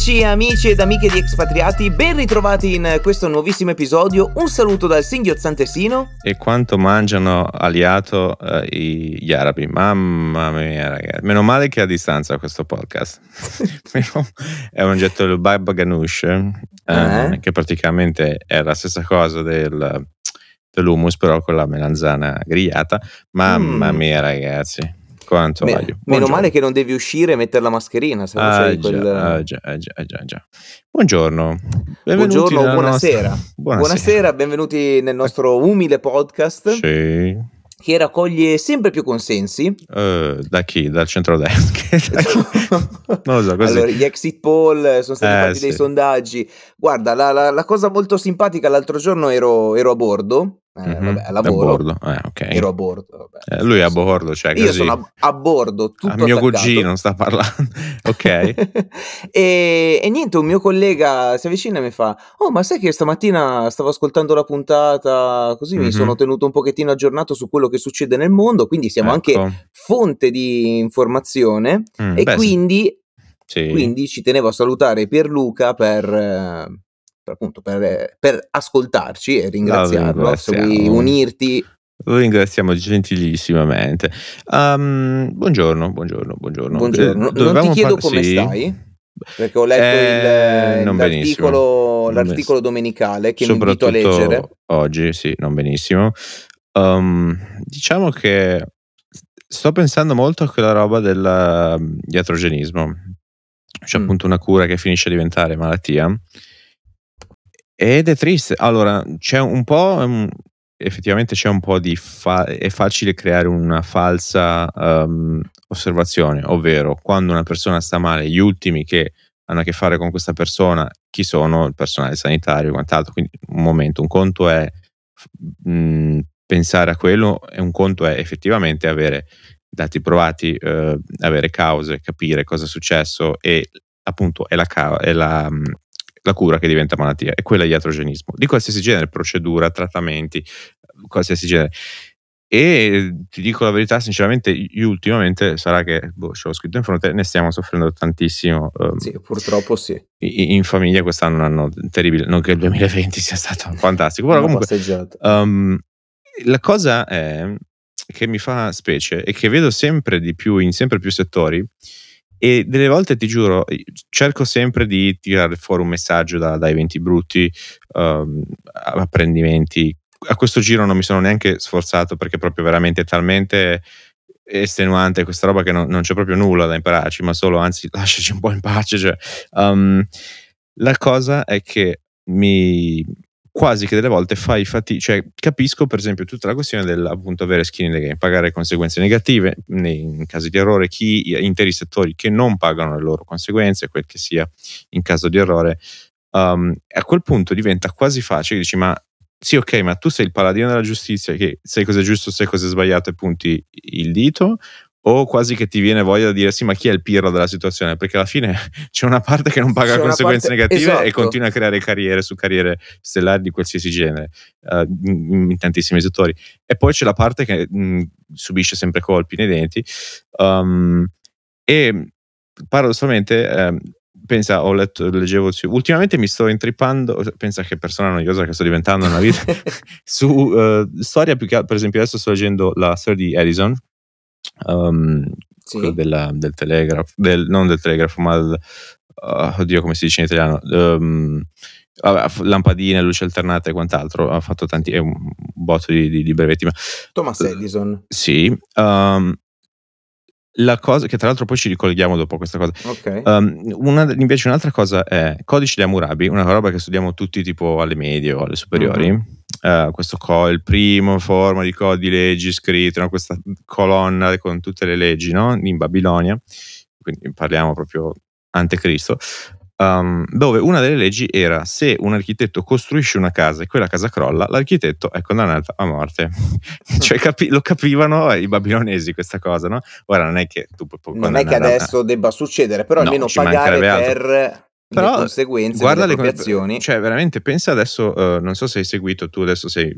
Amici, amici ed amiche di Expatriati, ben ritrovati in questo nuovissimo episodio. Un saluto dal singhiozzante Sino. E quanto mangiano aliato eh, gli arabi. Mamma mia, ragazzi. Meno male che è a distanza questo podcast. è un oggetto del Baba Ganoush, eh, eh? che praticamente è la stessa cosa del, dell'hummus, però con la melanzana grigliata. Mamma mm. mia, ragazzi quanto Me- Meno Buongiorno. male che non devi uscire e mettere la mascherina, se ah, c'hai già, quel... ah, già, ah, già, già, già. Buongiorno. Buongiorno, buonasera. Nostra... buonasera. Buonasera, benvenuti nel nostro umile podcast. Sì che raccoglie sempre più consensi. Uh, da chi? Dal centrodestra? non lo so, così. Allora, gli exit poll sono stati eh, fatti sì. dei sondaggi. Guarda, la, la, la, cosa molto simpatica, l'altro giorno ero, ero a bordo eh, mm-hmm. vabbè, a lavoro. A bordo, eh, okay. Ero a bordo. Eh, lui è a bordo, cioè Io così. sono a, a bordo, tutto a mio attaccato. cugino sta parlando, ok. e, e, niente, un mio collega si avvicina e mi fa, oh ma sai che stamattina stavo ascoltando la puntata, così mm-hmm. mi sono tenuto un pochettino aggiornato su quello che succede nel mondo, quindi siamo ecco. anche fonte di informazione mm, e beh, quindi, sì. quindi ci tenevo a salutare Pierluca per... Eh, appunto per, per ascoltarci e ringraziarlo. Se vuoi unirti lo ringraziamo gentilissimamente. Um, buongiorno, buongiorno, buongiorno. buongiorno. Eh, non ti chiedo par- come sì. stai, perché ho letto eh, il, l'articolo, l'articolo, domenicale che mi invito a leggere. Oggi, sì, non benissimo. Um, diciamo che sto pensando molto a quella roba del iatrogenismo. C'è mm. appunto una cura che finisce a diventare malattia ed è triste. Allora, c'è un po', um, effettivamente c'è un po' di, fa- è facile creare una falsa um, osservazione, ovvero quando una persona sta male, gli ultimi che hanno a che fare con questa persona, chi sono? Il personale sanitario e quant'altro. Quindi un momento, un conto è mh, mm, pensare a quello e un conto è effettivamente avere dati provati, eh, avere cause, capire cosa è successo e appunto è la, è la, mm, la cura che diventa malattia, è quella di iatrogenismo, di qualsiasi genere, procedura, trattamenti, qualsiasi genere. E ti dico la verità, sinceramente, io ultimamente sarà che boh, ce l'ho scritto in fronte, ne stiamo soffrendo tantissimo. Um, sì, purtroppo sì. In, in, famiglia quest'anno un anno terribile, non che il 2020 sia stato fantastico, però comunque um, la cosa è che mi fa specie e che vedo sempre di più in sempre più settori e delle volte ti giuro, cerco sempre di tirare fuori un messaggio da, da eventi brutti, um, apprendimenti. A questo giro non mi sono neanche sforzato perché proprio veramente talmente estenuante questa roba che non, non c'è proprio nulla da impararci, ma solo anzi lasciaci un po' in pace. Cioè, um, la cosa è che mi, quasi che delle volte fai fatica, cioè capisco per esempio tutta la questione dell'appunto avere skin in the game, pagare conseguenze negative, in casi di errore, chi interi settori che non pagano le loro conseguenze, quel che sia in caso di errore, um, a quel punto diventa quasi facile, dici ma sì ok ma tu sei il paladino della giustizia che sai cosa è giusto, sai cosa è sbagliato e punti il dito o quasi che ti viene voglia di dire sì ma chi è il pirro della situazione? Perché alla fine c'è una parte che non paga c'è conseguenze parte, negative esatto. e continua a creare carriere su carriere stellari di qualsiasi genere uh, in, in, tantissimi settori. E poi c'è la parte che mh, subisce sempre colpi nei denti um, e paradossalmente eh, pensa ho letto leggevo ultimamente mi sto intrippando pensa che persona noiosa che sto diventando nella vita. Su uh, storia più che per esempio adesso sto leggendo la storia di Edison um, sì. della, del telegrafo, del, non del telegrafo, ma del, uh, oddio come si dice in italiano, um, lampadine, luci alternate e quant'altro, ha fatto tanti, è un botto di, di, di brevetti. Ma, Thomas Edison. Uh, sì. Um, la cosa, che tra l'altro poi ci ricolleghiamo dopo questa cosa. Okay. Um, una, invece un'altra cosa è codice di Hammurabi, una roba che studiamo tutti tipo alle medie o alle superiori. Mm-hmm Uh, questo co- il primo forma di codice di leggi scritto, no? questa colonna con tutte le leggi no? in Babilonia, quindi parliamo proprio antecristo, um, dove una delle leggi era se un architetto costruisce una casa e quella casa crolla, l'architetto è condannato a morte. cioè capi- lo capivano i babilonesi questa cosa, no? Ora non è che tu puoi Non è che adesso debba succedere, però no, almeno pagare per però, le conseguenze guarda le azioni. Cioè, veramente pensa adesso, uh, non so se hai seguito, tu adesso sei,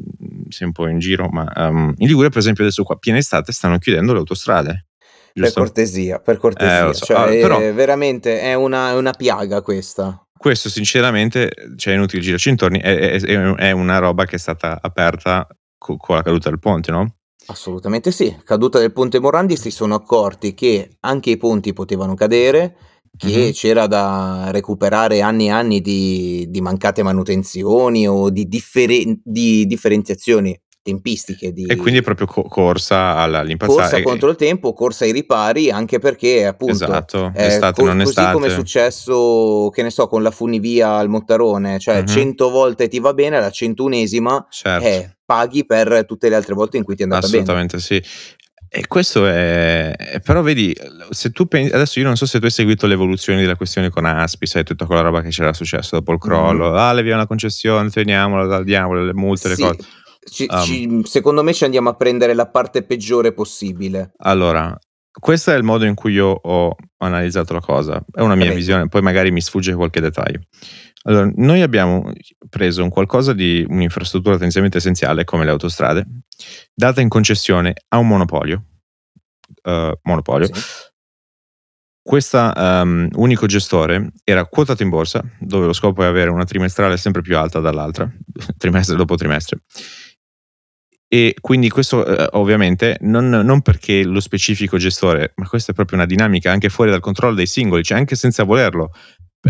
sei un po' in giro, ma um, in Liguria, per esempio, adesso qua, piena estate, stanno chiudendo le autostrade. Per cortesia, per cortesia. Eh, so. cioè, ah, però, è, veramente è una, una piaga questa. Questo sinceramente, cioè inutile girarci intorni, è, è, è, una roba che è stata aperta co- con la caduta del ponte, no? Assolutamente sì. Caduta del ponte Morandi si sono accorti che anche i ponti potevano cadere, che mm-hmm. c'era da recuperare anni e anni di, di mancate manutenzioni o di, differen- di differenziazioni tempistiche di... E quindi è proprio co- corsa all'impazzare. Corsa e... contro il tempo, corsa ai ripari, anche perché appunto... Esatto, eh, estate, co- non così estate. come è successo, che ne so, con la funivia al Mottarone, cioè mm-hmm. 100 volte ti va bene, la centunesima certo. eh, paghi per tutte le altre volte in cui ti è andata Assolutamente bene. Assolutamente sì. E questo è. Però vedi, se tu pensi. Adesso io non so se tu hai seguito le evoluzioni della questione con Aspi, sai tutta quella roba che c'era successo dopo il crollo. Mm. Ah, leviamo la concessione, teniamola, diamole le multe, sì. le cose. Ci, um, ci, secondo me ci andiamo a prendere la parte peggiore possibile. Allora, questo è il modo in cui io ho analizzato la cosa. È una mia Prego. visione, poi magari mi sfugge qualche dettaglio. Allora, noi abbiamo preso un qualcosa di un'infrastruttura tendenzialmente essenziale come le autostrade, data in concessione a un monopolio. Uh, monopolio. Sì. Questo um, unico gestore era quotato in borsa, dove lo scopo è avere una trimestrale sempre più alta dall'altra, trimestre dopo trimestre. E quindi questo eh, ovviamente non, non, perché lo specifico gestore, ma questa è proprio una dinamica anche fuori dal controllo dei singoli, cioè anche senza volerlo,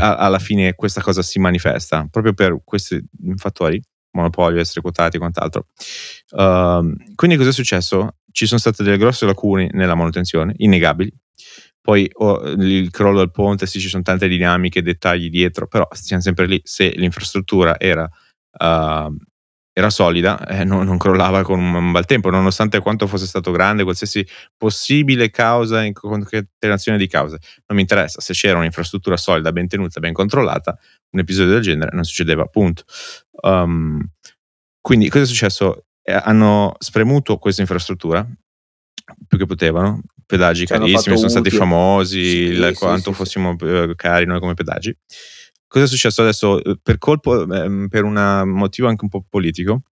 a, alla fine questa cosa si manifesta, proprio per questi fattori, monopolio, essere quotati e quant'altro. Uh, quindi cosa è successo? Ci sono state delle grosse lacune nella manutenzione, innegabili. Poi oh, il crollo del ponte, sì, ci sono tante dinamiche, dettagli dietro, però stiamo sempre lì. Se l'infrastruttura era uh, era solida, eh, non, non, crollava con un bel tempo, nonostante quanto fosse stato grande, qualsiasi possibile causa in concatenazione di cause. Non mi interessa, se c'era un'infrastruttura solida, ben tenuta, ben controllata, un episodio del genere non succedeva, appunto. Um, quindi cosa è successo? Eh, hanno spremuto questa infrastruttura più che potevano, pedaggi carissimi, sono stati famosi, sì, il, sì, quanto sì, fossimo eh, cari noi come pedaggi Cosa è successo adesso? Eh, per colpo, ehm, per un motivo anche un po' politico,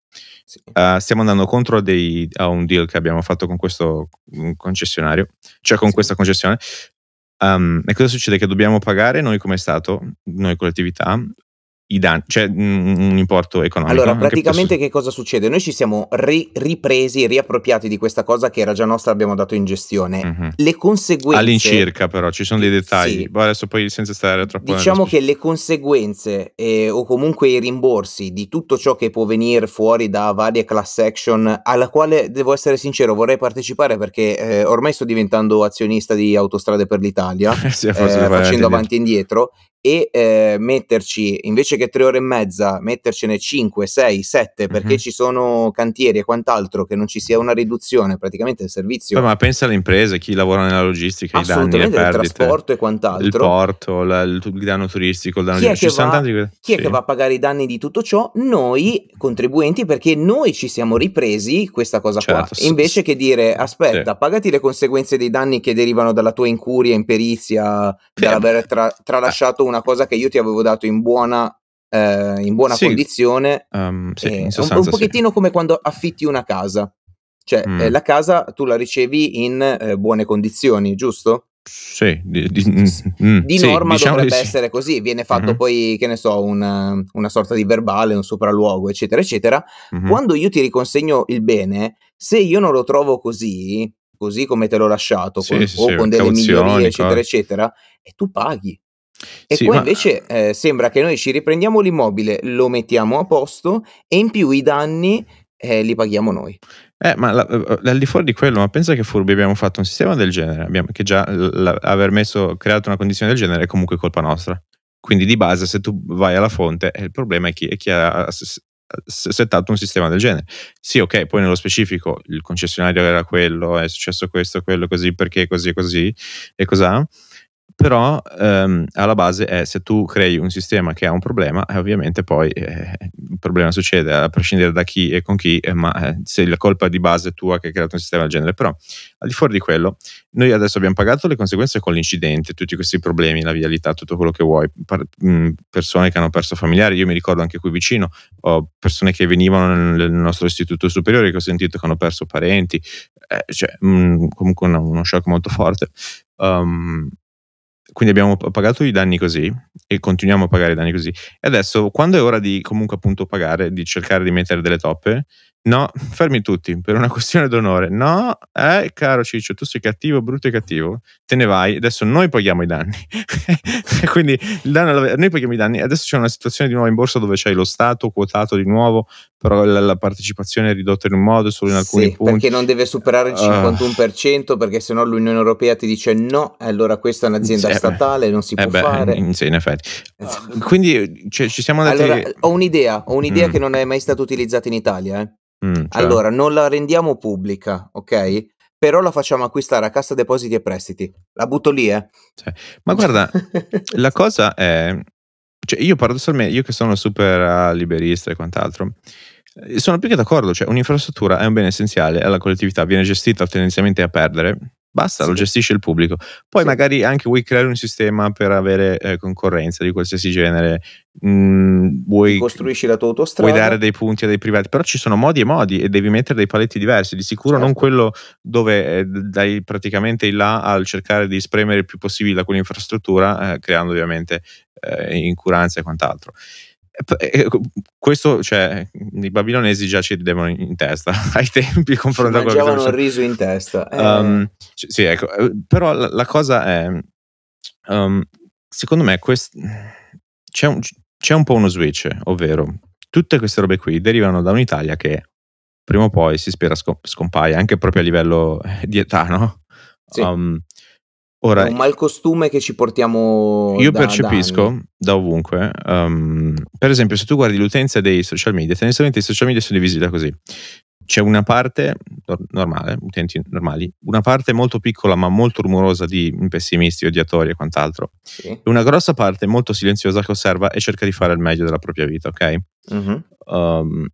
sì. uh, stiamo andando contro dei, a un deal che abbiamo fatto con questo mm, concessionario, cioè con sì. questa concessione. Um, e cosa succede? Che dobbiamo pagare noi come Stato, noi collettività, i danni, cioè un importo economico. Allora, praticamente posso... che cosa succede? Noi ci siamo ri- ripresi, riappropriati di questa cosa che era già nostra, abbiamo dato in gestione. Mm-hmm. Le conseguenze... All'incirca però, ci sono dei dettagli. Sì. Boh, adesso poi senza stare troppo... Diciamo che le conseguenze eh, o comunque i rimborsi di tutto ciò che può venire fuori da varie class action, alla quale devo essere sincero, vorrei partecipare perché eh, ormai sto diventando azionista di Autostrade per l'Italia, sì, eh, facendo avanti e indietro e eh, metterci invece che tre ore e mezza, mettercene 5, 6, 7 perché mm-hmm. ci sono cantieri e quant'altro, che non ci sia una riduzione praticamente del servizio. Beh, ma pensa alle imprese, chi lavora nella logistica, i danni, le perdite, il trasporto e quant'altro. Il porto, la, il, il, danno turistico, il danno chi, è che, va, tanti... chi sì. è che va a pagare i danni di tutto ciò? Noi contribuenti perché noi ci siamo ripresi questa cosa certo, qua. Invece s- che dire aspetta, sì. pagati le conseguenze dei danni che derivano dalla tua incuria, imperizia, dall'aver tra- tralasciato una cosa che io ti avevo dato in buona, eh, in buona sì. condizione. Um, sì, in sostanza, un, un pochettino sì. come quando affitti una casa. Cioè, mm. eh, la casa tu la ricevi in eh, buone condizioni, giusto? Sì, di, di, mm, di norma diciamo dovrebbe essere così. Viene fatto mm-hmm. poi, che ne so, una, una, sorta di verbale, un sopralluogo, eccetera, eccetera. Mm-hmm. Quando io ti riconsegno il bene, se io non lo trovo così, così come te l'ho lasciato, sì, con, sì, o sì, con delle migliorie, eccetera, eccetera, e tu paghi. E sì, qua ma... invece eh, sembra che noi ci riprendiamo l'immobile, lo mettiamo a posto e in più i danni eh, li paghiamo noi. Eh, ma la, al di fuori di quello, ma pensa che furbi abbiamo fatto un sistema del genere, abbiamo, che già la, aver messo, creato una condizione del genere è comunque colpa nostra. Quindi di base se tu vai alla fonte, eh, il problema è chi, è chi ha settato un sistema del genere. Sì, ok, poi nello specifico il concessionario era quello, è successo questo, quello, così, perché così così, e cos'ha? Però ehm, alla base è se tu crei un sistema che ha un problema, eh, ovviamente poi eh, il problema succede a prescindere da chi e con chi, eh, ma eh, se la colpa di base è tua che hai creato un sistema del genere. Però al di fuori di quello, noi adesso abbiamo pagato le conseguenze con l'incidente, tutti questi problemi, la vialità, tutto quello che vuoi, par- mh, persone che hanno perso familiari, io mi ricordo anche qui vicino, ho persone che venivano nel, nostro istituto superiore che ho sentito che hanno perso parenti, eh, cioè mh, comunque uno, uno shock molto forte. Um, quindi abbiamo pagato i danni così e continuiamo a pagare i danni così. E adesso, quando è ora di comunque appunto pagare, di cercare di mettere delle toppe, no, fermi tutti, per una questione d'onore. No, eh, caro Ciccio, tu sei cattivo, brutto e cattivo, te ne vai, adesso noi paghiamo i danni. quindi danno, noi paghiamo i danni, adesso c'è una situazione di nuovo in borsa dove c'hai lo Stato quotato di nuovo, però la, la partecipazione è ridotta in un modo, solo in alcuni sì, punti. perché non deve superare il 51%, uh, perché sennò l'Unione Europea ti dice no, allora questa è un'azienda sì, statale, non si può beh, fare. In, sì, in effetti. Uh, quindi cioè, ci siamo andati... Allora, ho un'idea, ho un'idea mm. che non è mai stata utilizzata in Italia, eh. Mm, cioè. Allora, non la rendiamo pubblica, ok? Però la facciamo acquistare a Cassa Depositi e Prestiti. La butto lì, eh? Cioè, ma guarda, la cosa è... Cioè, io paradossalmente, io che sono super liberista e quant'altro, eh, sono più che d'accordo, cioè un'infrastruttura è un bene essenziale alla collettività, viene gestita tendenzialmente a perdere, Basta, sì. lo gestisce il pubblico. Poi sì. magari anche vuoi creare un sistema per avere eh, concorrenza di qualsiasi genere. Mm, vuoi, costruisci la tua autostrada. Vuoi dare dei punti a dei privati, però ci sono modi e modi e devi mettere dei paletti diversi. Di sicuro certo. non quello dove eh, dai praticamente il là al cercare di spremere il più possibile da quell'infrastruttura, eh, creando ovviamente eh, incuranza e quant'altro. Questo, cioè, i babilonesi già ci ridevano in testa ai tempi confrontato con Mangiavano il riso in testa. Eh. Um, sì, ecco, eh, però la, la cosa è, um, secondo me, quest- c'è, un, c'è un po' uno switch, ovvero tutte queste robe qui derivano da un'Italia che prima o poi si spera scompaia, anche proprio a livello di età, no? Sì. Um, Ora, è un malcostume che ci portiamo. Io da, percepisco da, da ovunque. Um, per esempio, se tu guardi l'utenza dei social media, tendenzialmente i social media sono divisi da così. C'è una parte normale, utenti normali, una parte molto piccola ma molto rumorosa di pessimisti, odiatori e quant'altro, sì. e una grossa parte molto silenziosa che osserva e cerca di fare il meglio della propria vita, ok? Uh-huh. Um,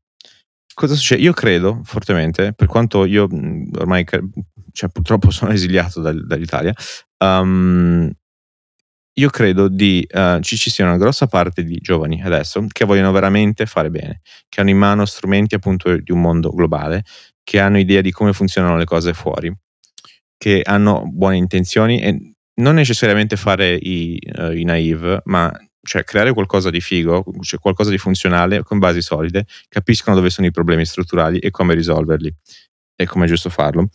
cosa succede? Io credo fortemente, per quanto io ormai cioè, purtroppo sono esiliato dal, dall'Italia, um, io credo di, uh, ci, ci sia una grossa parte di giovani adesso che vogliono veramente fare bene, che hanno in mano strumenti appunto di un mondo globale, che hanno idea di come funzionano le cose fuori, che hanno buone intenzioni e non necessariamente fare i, uh, i naive, ma cioè creare qualcosa di figo, cioè qualcosa di funzionale con basi solide, capiscono dove sono i problemi strutturali e come risolverli e come è giusto farlo.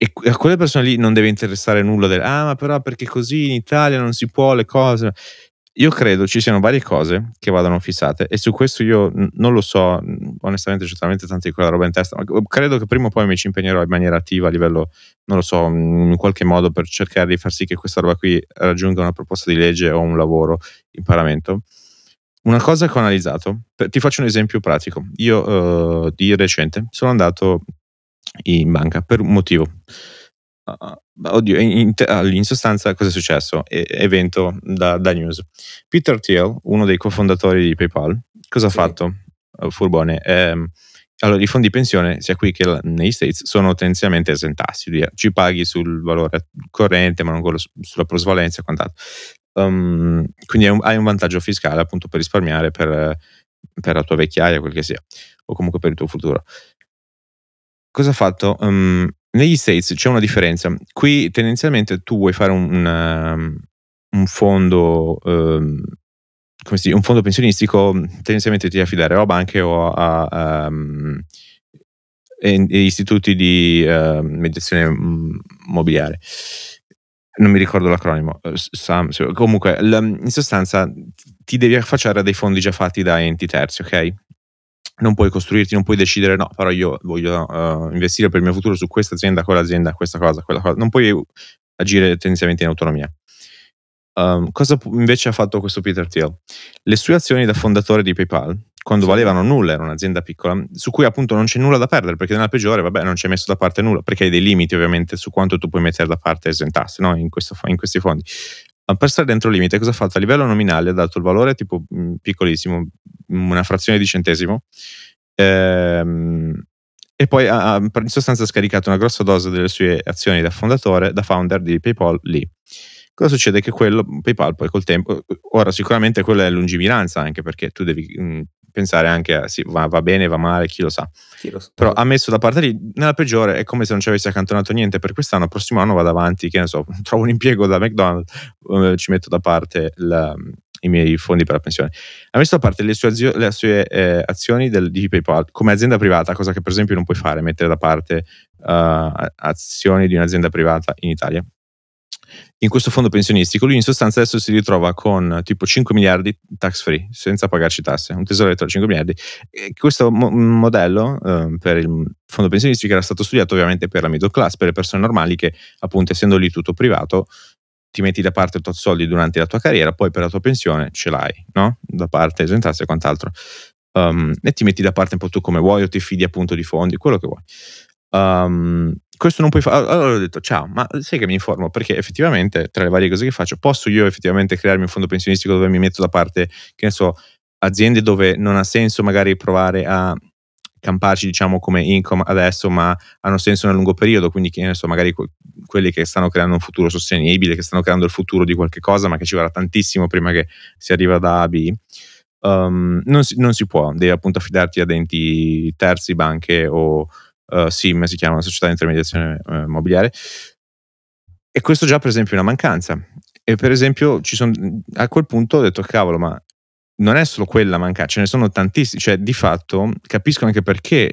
E a quelle persone lì non deve interessare nulla del ah, ma però perché così in Italia non si può le cose. Io credo ci siano varie cose che vadano fissate e su questo io non lo so, onestamente c'è talmente tanta di quella roba in testa, ma credo che prima o poi mi ci impegnerò in maniera attiva a livello, non lo so, in qualche modo per cercare di far sì che questa roba qui raggiunga una proposta di legge o un lavoro in Parlamento. Una cosa che ho analizzato, ti faccio un esempio pratico. Io uh, di recente sono andato in banca per un motivo. Uh, oddio, in, in, sostanza cosa è successo? E, evento da, da, news. Peter Thiel, uno dei cofondatori di PayPal, cosa sì. ha fatto? Uh, furbone. Eh, allora, i fondi pensione, sia qui che la, negli States, sono tendenzialmente esentati. Ci paghi sul valore corrente, ma non quello su, sulla prosvalenza e quant'altro. Um, quindi hai un, hai un, vantaggio fiscale appunto per risparmiare per, per la tua vecchiaia, quel che sia, o comunque per il tuo futuro cosa ha fatto? Um, negli States c'è una differenza. Qui tendenzialmente tu vuoi fare un, um, un fondo, um, come si dice, un fondo pensionistico, tendenzialmente ti affidare o a banche o a, um, istituti di uh, mediazione immobiliare. Non mi ricordo l'acronimo, eh, Sam, comunque in sostanza ti devi affacciare a dei fondi già fatti da enti terzi, ok? Non puoi costruirti, non puoi decidere no, però io voglio uh, investire per il mio futuro su questa azienda, quell'azienda, questa cosa, quella cosa. Non puoi agire tendenzialmente in autonomia. Um, cosa invece ha fatto questo Peter Thiel? Le sue azioni da fondatore di PayPal, quando valevano nulla, era un'azienda piccola, su cui appunto non c'è nulla da perdere, perché nella peggiore, vabbè, non c'è messo da parte nulla, perché hai dei limiti ovviamente su quanto tu puoi mettere da parte esentasse no? in, questo, in questi fondi. Per stare dentro il limite, cosa ha fatto? A livello nominale ha dato il valore tipo mh, piccolissimo, una frazione di centesimo, ehm, e poi ha, in sostanza scaricato una grossa dose delle sue azioni da fondatore, da founder di PayPal lì. Cosa succede? Che quello, PayPal poi col tempo, ora sicuramente quella è lungimiranza anche perché tu devi mh, pensare anche a sì, va, va, bene, va male, chi lo sa. Chi lo sa. Però ha messo da parte lì, nella peggiore è come se non ci avesse accantonato niente per quest'anno, il prossimo anno vado avanti, che ne so, trovo un impiego da McDonald's, eh, ci metto da parte la, i miei fondi per la pensione. Ha messo da parte le sue, azio- le sue eh, azioni del, di PayPal come azienda privata, cosa che per esempio non puoi fare, mettere da parte uh, azioni di un'azienda privata in Italia in questo fondo pensionistico, lui in sostanza adesso si ritrova con tipo 5 miliardi tax free, senza pagarci tasse, un tesoretto da 5 miliardi. E questo mo- modello eh, per il fondo pensionistico era stato studiato ovviamente per la middle class, per le persone normali che appunto essendo lì tutto privato ti metti da parte i tuoi soldi durante la tua carriera, poi per la tua pensione ce l'hai, no? Da parte esentasse e quant'altro. Um, e ti metti da parte un po' tu come vuoi o ti fidi appunto di fondi, quello che vuoi. Um, questo non puoi fare. Allora ho detto, ciao, ma sai che mi informo? Perché effettivamente, tra le varie cose che faccio, posso io effettivamente crearmi un fondo pensionistico dove mi metto da parte, che ne so, aziende dove non ha senso magari provare a camparci, diciamo, come income adesso, ma hanno senso nel lungo periodo, quindi che ne so, magari que- quelli che stanno creando un futuro sostenibile, che stanno creando il futuro di qualche cosa, ma che ci vorrà tantissimo prima che si arriva da A a B. Um, non, si, non si può, devi appunto affidarti ad enti terzi, banche o uh, SIM, si chiama una società di intermediazione uh, immobiliare. E questo già per esempio è una mancanza. E per esempio son, a quel punto ho detto cavolo, ma non è solo quella mancanza, ce ne sono tantissimi, cioè di fatto capisco anche perché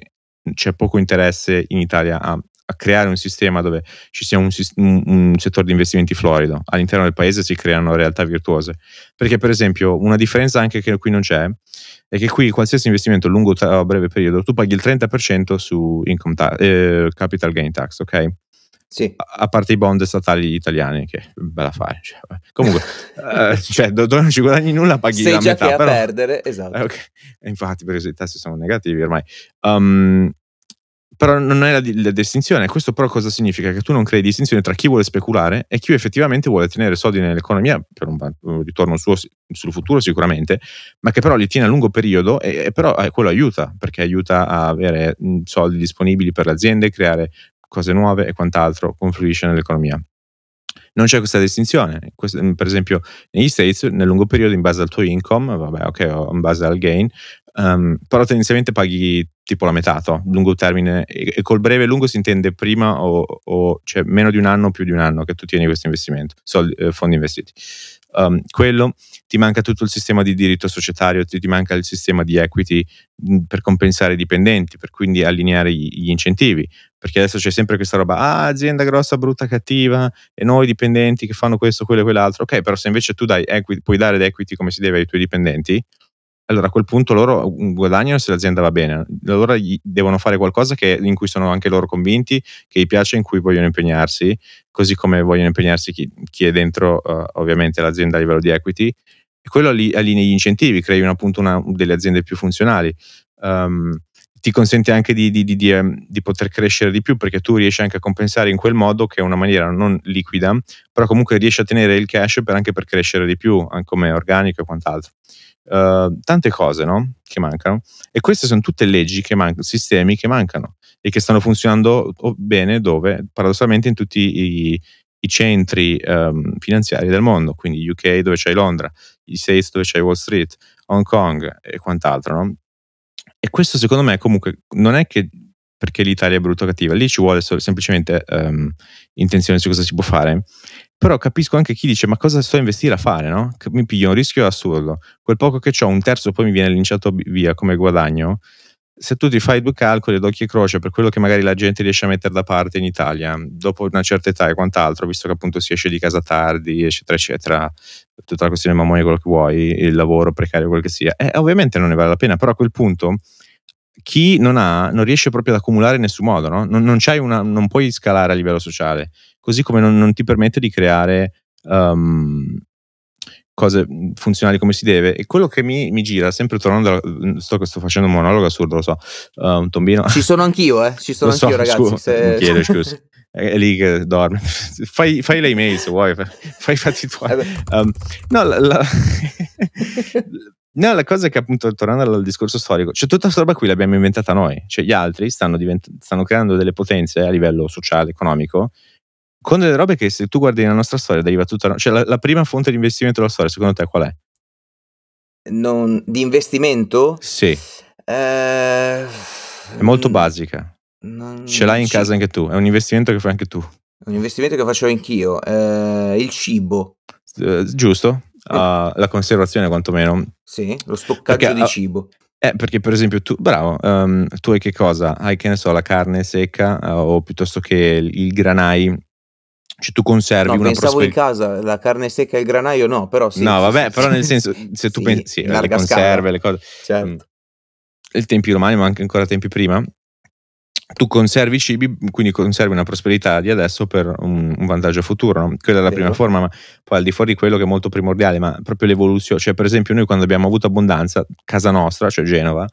c'è poco interesse in Italia a, a creare un sistema dove ci sia un, un, un, settore di investimenti florido. All'interno del paese si creano realtà virtuose. Perché, per esempio, una differenza anche che qui non c'è è che qui qualsiasi investimento a lungo o breve periodo tu paghi il 30% su ta- eh, capital gain tax, ok? Sì. A, parte i bond statali italiani, che bella fare. Cioè, comunque, eh, cioè, dove non ci guadagni nulla paghi Sei la già metà. Però, a perdere, esatto. Eh, okay. Infatti, perché i tassi sono negativi ormai. Um, però non è la, la, distinzione. Questo però cosa significa? Che tu non crei distinzione tra chi vuole speculare e chi effettivamente vuole tenere soldi nell'economia per un, un ritorno suo, sul futuro sicuramente, ma che però li tiene a lungo periodo e, e però eh, quello aiuta, perché aiuta a avere soldi disponibili per le aziende, creare cose nuove e quant'altro, confluisce nell'economia. Non c'è questa distinzione. per esempio, negli States, nel lungo periodo, in base al tuo income, vabbè, ok, in base al gain, um, però tendenzialmente paghi tipo la metà, to, lungo termine, e, e, col breve e lungo si intende prima o, o, cioè meno di un anno o più di un anno che tu tieni questo investimento, soldi, eh, fondi investiti. Um, quello ti manca tutto il sistema di diritto societario, ti, ti manca il sistema di equity per compensare i dipendenti, per quindi allineare gli, gli, incentivi, perché adesso c'è sempre questa roba, ah azienda grossa, brutta, cattiva, e noi dipendenti che fanno questo, quello e quell'altro, ok, però se invece tu dai equity, puoi dare l'equity come si deve ai tuoi dipendenti, allora a quel punto loro guadagnano se l'azienda va bene, allora devono fare qualcosa che, in cui sono anche loro convinti, che gli piace, in cui vogliono impegnarsi, così come vogliono impegnarsi chi, chi è dentro uh, ovviamente l'azienda a livello di equity, e quello allinea gli incentivi, crei appunto una, delle aziende più funzionali. Um, ti consente anche di, di, di, ehm, di, poter crescere di più perché tu riesci anche a compensare in quel modo che è una maniera non liquida, però comunque riesci a tenere il cash per anche per crescere di più, anche come organico e quant'altro. Uh, tante cose no? che mancano e queste sono tutte leggi che mancano, sistemi che mancano e che stanno funzionando bene dove paradossalmente in tutti i, i centri um, finanziari del mondo, quindi UK dove c'è Londra, gli States dove c'è Wall Street, Hong Kong e quant'altro. No? E questo secondo me comunque non è che perché l'Italia è brutta o cattiva, lì ci vuole semplicemente um, intenzione su cosa si può fare però capisco anche chi dice: Ma cosa sto a investire a fare? No? Mi piglio un rischio assurdo. Quel poco che ho, un terzo poi mi viene linciato via come guadagno. Se tu ti fai due calcoli ad occhio e croce per quello che magari la gente riesce a mettere da parte in Italia, dopo una certa età e quant'altro, visto che appunto si esce di casa tardi, eccetera, eccetera, tutta la questione mammone, quello che vuoi, il lavoro precario, quel che sia, eh, ovviamente non ne vale la pena, però a quel punto chi non ha non riesce proprio ad accumulare in nessun modo, no? non, non, una, non, puoi scalare a livello sociale, così come non, non ti permette di creare um, cose funzionali come si deve. E quello che mi, mi gira sempre tornando alla, sto, sto facendo un monologo assurdo lo so uh, un tombino. Ci sono anch'io eh? Ci sono anch'io so, ragazzi scusa, se... chiedo scusa. È lì che dorme. Fai, fai le email se vuoi fai i fatti tuoi. Um, no la, la No, la cosa è che appunto, tornando al discorso storico, cioè tutta questa roba qui l'abbiamo inventata noi, cioè gli altri stanno, divent- stanno creando delle potenze a livello sociale, economico, con delle robe che se tu guardi nella nostra storia deriva tutta, cioè la, la prima fonte di investimento della storia, secondo te qual è? Non, di investimento? Sì. Eh, è molto basica. Non, Ce l'hai in casa anche tu, è un investimento che fai anche tu. Un investimento che faccio anch'io, eh, il cibo. Uh, giusto? uh, la conservazione quantomeno. Sì, lo stoccaggio perché, di uh, cibo. Eh, perché per esempio tu, bravo, um, tu hai che cosa? Hai che ne so, la carne secca uh, o piuttosto che il, il granai cioè tu conservi no, una pensavo prosper- in casa la carne secca e il granaio no però sì no vabbè però nel senso se tu sì, pensi sì, le conserve scala. le cose certo. um, il tempi romani ma anche ancora tempi prima tu conservi i cibi, quindi conservi una prosperità di adesso per un, un vantaggio futuro. No? Quella è la Vero. prima forma, ma poi al di fuori di quello che è molto primordiale, ma proprio l'evoluzione. Cioè, per esempio, noi quando abbiamo avuto abbondanza, casa nostra, cioè Genova,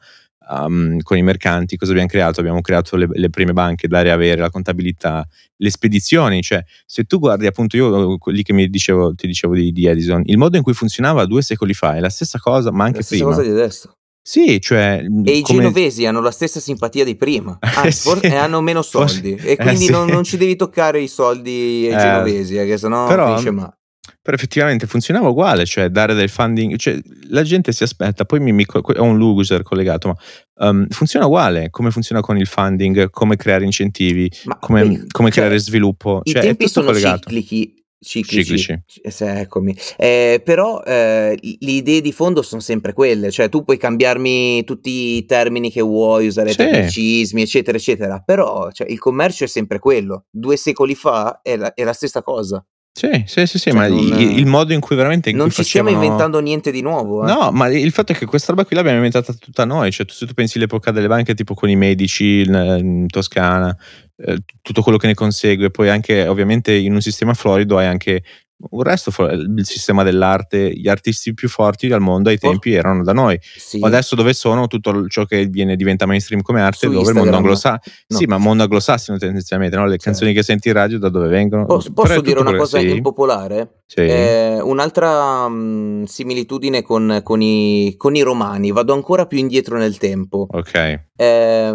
um, con i mercanti, cosa abbiamo creato? Abbiamo creato le, le prime banche, dare avere, la contabilità, le spedizioni. Cioè, se tu guardi, appunto, io lì che mi dicevo, ti dicevo di, di Edison, il modo in cui funzionava due secoli fa è la stessa cosa, ma anche la stessa cosa di adesso. Sì, cioè. E come... i genovesi hanno la stessa simpatia di prima ah, sì. e hanno meno soldi. e quindi eh, sì. non, non, ci devi toccare i soldi ai eh, genovesi, eh, che sennò però, finisce male. Però effettivamente funzionava uguale, cioè dare del funding, cioè la gente si aspetta, poi mi, mi, ho un loser collegato, ma um, funziona uguale, come funziona con il funding, come creare incentivi, ma, come, come cioè, creare sviluppo, cioè i tempi è tutto sono collegato. ciclici ciclici. ciclici. eccomi. Eh, però eh, le idee di fondo sono sempre quelle, cioè tu puoi cambiarmi tutti i termini che vuoi, usare sì. tecnicismi, eccetera, eccetera, però cioè, il commercio è sempre quello. Due secoli fa è la, è la stessa cosa. Sì, sì, sì, sì cioè, ma non, il, modo in cui veramente... In non cui ci facevano... stiamo inventando niente di nuovo. Eh. No, ma il fatto è che questa roba qui l'abbiamo inventata tutta noi, cioè se tu pensi all'epoca delle banche tipo con i medici in, in Toscana, eh, tutto quello che ne consegue, poi anche ovviamente in un sistema florido hai anche un resto, il sistema dell'arte, gli artisti più forti al mondo ai tempi oh. erano da noi. Sì. Adesso dove sono tutto ciò che viene, diventa mainstream come arte, Su dove Instagram. il mondo anglosassone. No. Sì, ma mondo anglosassino tendenzialmente, no? le certo. canzoni che senti in radio da dove vengono. Posso, posso dire una cosa sì. impopolare? Sì. Eh, un'altra mh, similitudine con, con, i, con, i, romani, vado ancora più indietro nel tempo. Ok. Eh,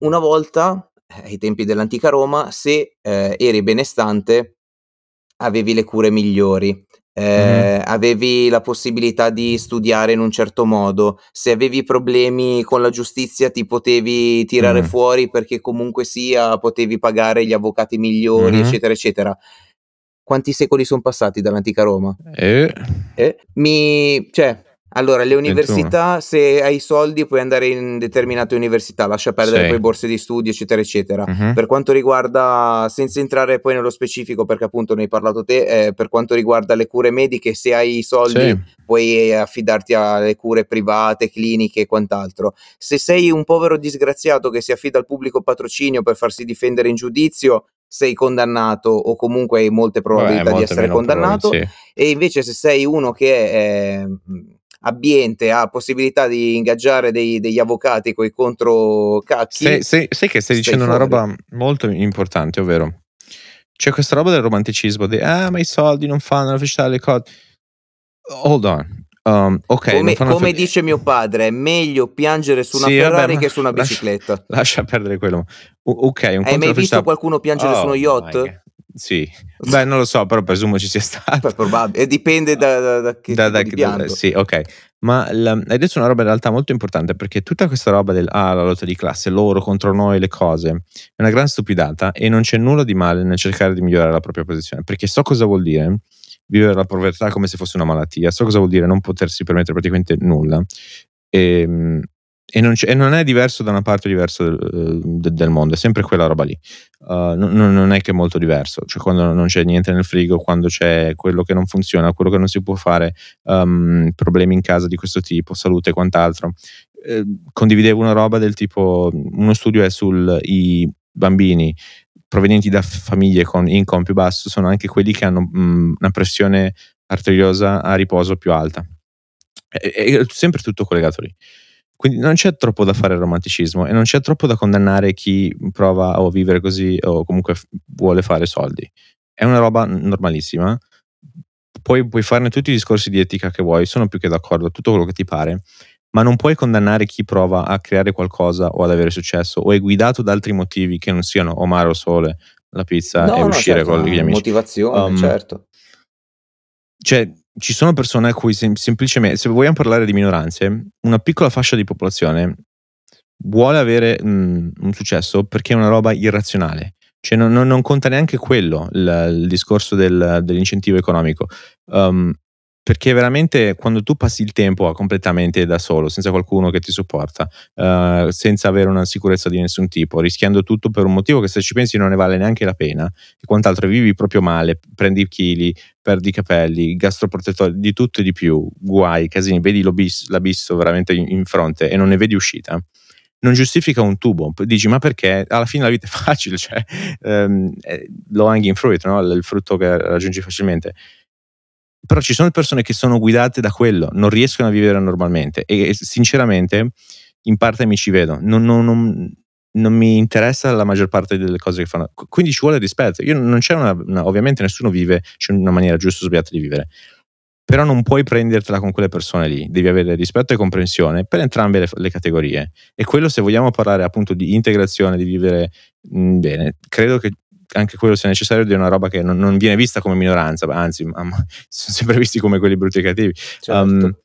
una volta, ai tempi dell'antica Roma, se eh, eri benestante avevi le cure migliori. Eh, mm. avevi la possibilità di studiare in un certo modo, se avevi problemi con la giustizia ti potevi tirare mm. fuori perché comunque sia potevi pagare gli avvocati migliori, mm. eccetera, eccetera. Quanti secoli sono passati dall'antica Roma? Eh. Eh? Mi, cioè, allora, le università, 21. se hai soldi puoi andare in determinate università, lascia perdere sì. poi borse di studio, eccetera, eccetera. Uh-huh. Per quanto riguarda, senza entrare poi nello specifico, perché appunto ne hai parlato te, eh, per quanto riguarda le cure mediche, se hai i soldi sì. puoi affidarti alle cure private, cliniche e quant'altro. Se sei un povero disgraziato che si affida al pubblico patrocinio per farsi difendere in giudizio, sei condannato o comunque hai molte probabilità Beh, di essere condannato. Sì. E invece se sei uno che è ambiente ha possibilità di ingaggiare dei, degli avvocati con i contro cacchi. Sai, che stai, dicendo fuori. una roba molto importante, ovvero c'è questa roba del romanticismo di ah, ma i soldi non fanno la felicità le cose. Hold on. Um, okay, come, come dice mio padre, è meglio piangere su una sì, Ferrari vabbè, che su una bicicletta. Lascia, lascia perdere quello. O- ok, un Hai mai visto qualcuno piangere oh, su uno yacht? Sì, beh, non lo so, però presumo ci sia stato. È probabile, dipende da, da, da che da, da, da Sì, ok. Ma la, hai detto una roba in realtà molto importante perché tutta questa roba del ah, la lotta di classe, loro contro noi, le cose, è una gran stupidata e non c'è nulla di male nel cercare di migliorare la propria posizione. Perché so cosa vuol dire vivere la povertà come se fosse una malattia, so cosa vuol dire non potersi permettere praticamente nulla. E, ehm, e non, e non, è diverso da una parte diversa del, del, mondo, è sempre quella roba lì. Uh, non, non, è che è molto diverso, cioè quando non c'è niente nel frigo, quando c'è quello che non funziona, quello che non si può fare, um, problemi in casa di questo tipo, salute e quant'altro. Eh, condividevo una roba del tipo, uno studio è sui bambini provenienti da famiglie con income più basso, sono anche quelli che hanno mh, una pressione arteriosa a riposo più alta. È, è sempre tutto collegato lì. Quindi non c'è troppo da fare romanticismo e non c'è troppo da condannare chi prova a vivere così o comunque vuole fare soldi. È una roba normalissima. Poi puoi farne tutti i discorsi di etica che vuoi, sono più che d'accordo, tutto quello che ti pare, ma non puoi condannare chi prova a creare qualcosa o ad avere successo o è guidato da altri motivi che non siano o mare o sole, la pizza no, e no, uscire certo, con gli amici. Motivazione, um, certo. Cioè, ci sono persone a cui sem- semplicemente, se vogliamo parlare di minoranze, una piccola fascia di popolazione vuole avere mh, un successo perché è una roba irrazionale. Cioè non, non, non conta neanche quello il, il discorso del, dell'incentivo economico. Um, perché veramente quando tu passi il tempo completamente da solo, senza qualcuno che ti supporta, uh, senza avere una sicurezza di nessun tipo, rischiando tutto per un motivo che se ci pensi non ne vale neanche la pena, e quant'altro vivi proprio male, prendi chili, perdi i capelli, gastroprotettori, di tutto e di più, guai, casini, vedi l'abisso veramente in, fronte e non ne vedi uscita non giustifica un tubo. Dici, ma perché? Alla fine la vita è facile, cioè um, low hanging fruit, no? il frutto che raggiungi facilmente però ci sono persone che sono guidate da quello, non riescono a vivere normalmente. E sinceramente in parte mi ci vedo, non, non, non, non mi interessa la maggior parte delle cose che fanno, quindi ci vuole rispetto, Io non c'è una, una, ovviamente nessuno vive, c'è una maniera giusta o sbagliata di vivere, però non puoi prendertela con quelle persone lì, devi avere rispetto e comprensione per entrambe le, le categorie. E quello se vogliamo parlare appunto di integrazione, di vivere mh, bene, credo che anche quello sia necessario di una roba che non, non viene vista come minoranza, anzi, sono sempre visti come quelli brutti e cattivi. Certo. Um,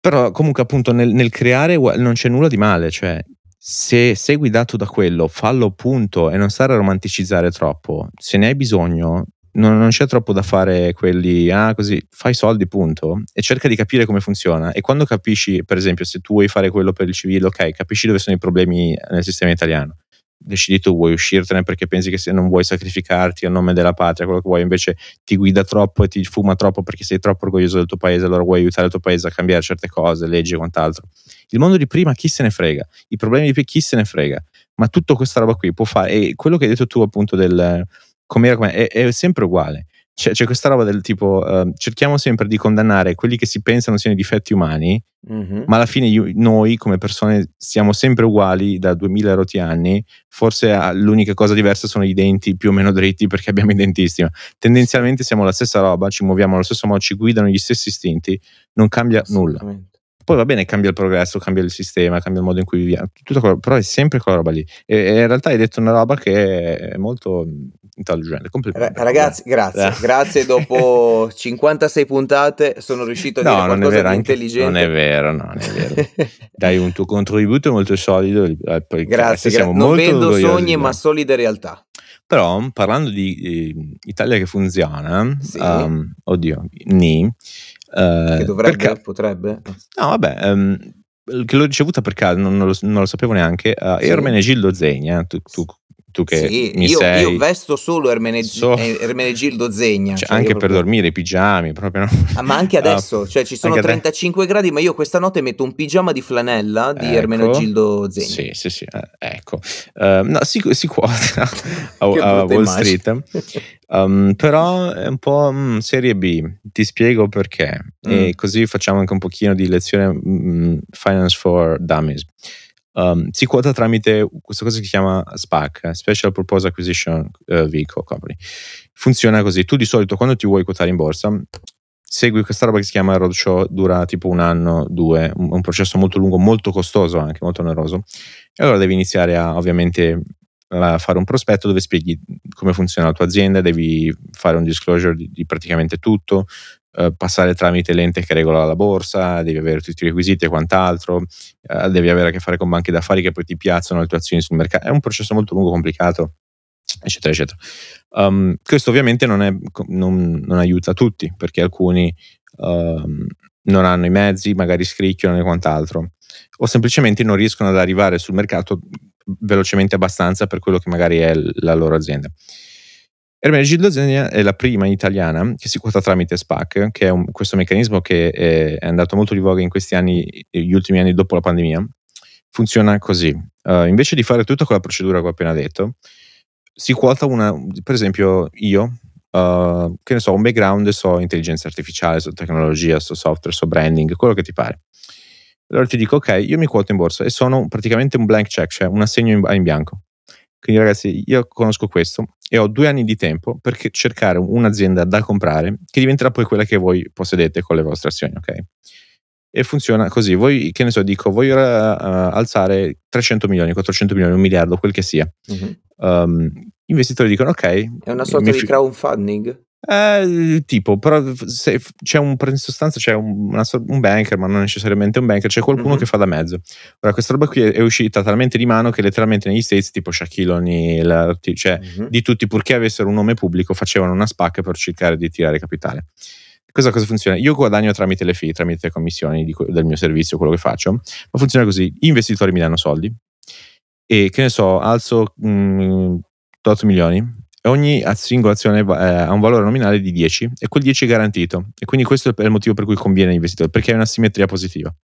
però comunque appunto nel, nel, creare non c'è nulla di male, cioè se sei guidato da quello, fallo punto e non stare a romanticizzare troppo. Se ne hai bisogno, non, non, c'è troppo da fare quelli, ah così, fai soldi punto e cerca di capire come funziona e quando capisci, per esempio, se tu vuoi fare quello per il civile, ok, capisci dove sono i problemi nel sistema italiano decidi tu, vuoi uscirtene perché pensi che se non vuoi sacrificarti a nome della patria, quello che vuoi, invece ti guida troppo e ti fuma troppo perché sei troppo orgoglioso del tuo paese, allora vuoi aiutare il tuo paese a cambiare certe cose, leggi e quant'altro. Il mondo di prima chi se ne frega, i problemi di prima chi se ne frega, ma tutta questa roba qui può fare, e quello che hai detto tu appunto del com'era, com'era è, è sempre uguale c'è, c'è, questa roba del tipo uh, cerchiamo sempre di condannare quelli che si pensano siano i difetti umani, mm-hmm. ma alla fine io, noi come persone siamo sempre uguali da 2000 roti anni, forse uh, l'unica cosa diversa sono i denti più o meno dritti perché abbiamo i dentisti, ma tendenzialmente siamo la stessa roba, ci muoviamo allo stesso modo, ci guidano gli stessi istinti, non cambia nulla. Poi va bene, cambia il progresso, cambia il sistema, cambia il modo in cui viviamo, quello, però è sempre quella roba lì. E, e, in realtà hai detto una roba che è molto intelligente. Ragazzi, grazie. Eh. Grazie, dopo 56 puntate sono riuscito a no, dire qualcosa vero, di intelligente. Non è vero, non è vero. Dai, un tuo contributo molto solido. Eh, grazie, grazie. non vendo sogni ma solide realtà. Però parlando di eh, Italia che funziona, sì. um, oddio, ni, Uh, che dovrebbe, perché, potrebbe? No, vabbè, um, che l'ho ricevuta per caso, non, non, lo, non lo, sapevo neanche. Uh, sì. Ermenegildo Zegna, tu, tu tu che sì, mi io, sei... io vesto solo Ermene, so... Eh, Ermenegildo Zegna. Cioè, cioè anche per dormire, i pigiami, proprio ah, ma anche adesso, cioè ci sono 35 gradi, ma io questa notte metto un pigiama di flanella di ecco. Ermenegildo Zegna. Sì, sì, sì, eh, ecco. Uh, no, si, si quota a, a Wall Street. Um, però è un po' mm, serie B, ti spiego perché. Mm. E così facciamo anche un pochino di lezione mm, Finance for Dummies um, si quota tramite questa cosa che si chiama SPAC, Special Purpose Acquisition uh, Vehicle Company. Funziona così, tu di solito quando ti vuoi quotare in borsa segui questa roba che si chiama roadshow, dura tipo un anno, due, un, un processo molto lungo, molto costoso anche, molto oneroso. E allora devi iniziare a ovviamente a fare un prospetto dove spieghi come funziona la tua azienda, devi fare un disclosure di, di praticamente tutto, eh, passare tramite l'ente che regola la borsa, devi avere tutti i requisiti e quant'altro, eh, devi avere a che fare con banche d'affari che poi ti piazzano le tue azioni sul mercato. È un processo molto lungo, complicato, eccetera, eccetera. Um, questo ovviamente non, è, non, non, aiuta tutti, perché alcuni um, non hanno i mezzi, magari scricchiolano e quant'altro, o semplicemente non riescono ad arrivare sul mercato velocemente abbastanza per quello che magari è la loro azienda. Ermenegildo Zegna è la prima italiana che si quota tramite SPAC, che è un, questo meccanismo che è, è, andato molto di voga in questi anni, gli ultimi anni dopo la pandemia. Funziona così. Uh, invece di fare tutta quella procedura che ho appena detto, si quota una, per esempio io uh, che ne so, un background, so intelligenza artificiale, so tecnologia, so software, so branding, quello che ti pare. Allora ti dico, ok, io mi quoto in borsa e sono praticamente un blank check, cioè un assegno in, in bianco. Quindi ragazzi, io conosco questo e ho due anni di tempo per cercare un'azienda da comprare che diventerà poi quella che voi possedete con le vostre azioni, ok? E funziona così. Voi, che ne so, dico, voglio uh, alzare 300 milioni, 400 milioni, un miliardo, quel che sia. Mm-hmm. Um, investitori dicono, ok. È una sorta di fi- crowdfunding? Eh, tipo, però se c'è un, in sostanza c'è un, una, un, banker, ma non necessariamente un banker, c'è qualcuno mm-hmm. che fa da mezzo. Ora, questa roba qui è, è, uscita talmente di mano che letteralmente negli States, tipo Shaquille O'Neal, cioè mm-hmm. di tutti, purché avessero un nome pubblico, facevano una SPAC per cercare di tirare capitale. Cosa, cosa funziona? Io guadagno tramite le fee, tramite le commissioni di, del mio servizio, quello che faccio, ma funziona così: gli investitori mi danno soldi e che ne so, alzo mh, mm, 8 milioni ogni singola azione eh, ha un valore nominale di 10 e quel 10 è garantito. E quindi questo è il motivo per cui conviene all'investitore perché è una simmetria positiva.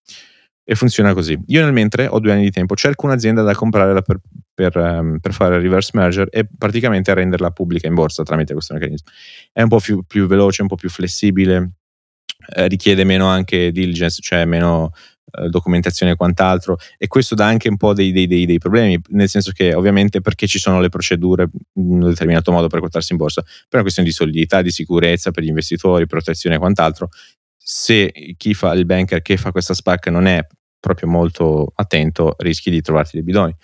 E funziona così. Io nel mentre ho due anni di tempo cerco un'azienda da comprare per, per, um, per fare reverse merger e praticamente renderla pubblica in borsa tramite questo meccanismo. È un po' più, più veloce un po' più flessibile eh, richiede meno anche diligence cioè meno eh, documentazione e quant'altro e questo dà anche un po' dei, dei, dei, dei, problemi nel senso che ovviamente perché ci sono le procedure in un determinato modo per quotarsi in borsa per una questione di solidità, di sicurezza per gli investitori, protezione e quant'altro. Se chi fa il banker che fa questa SPAC non è proprio molto attento rischi di trovarti dei bidoni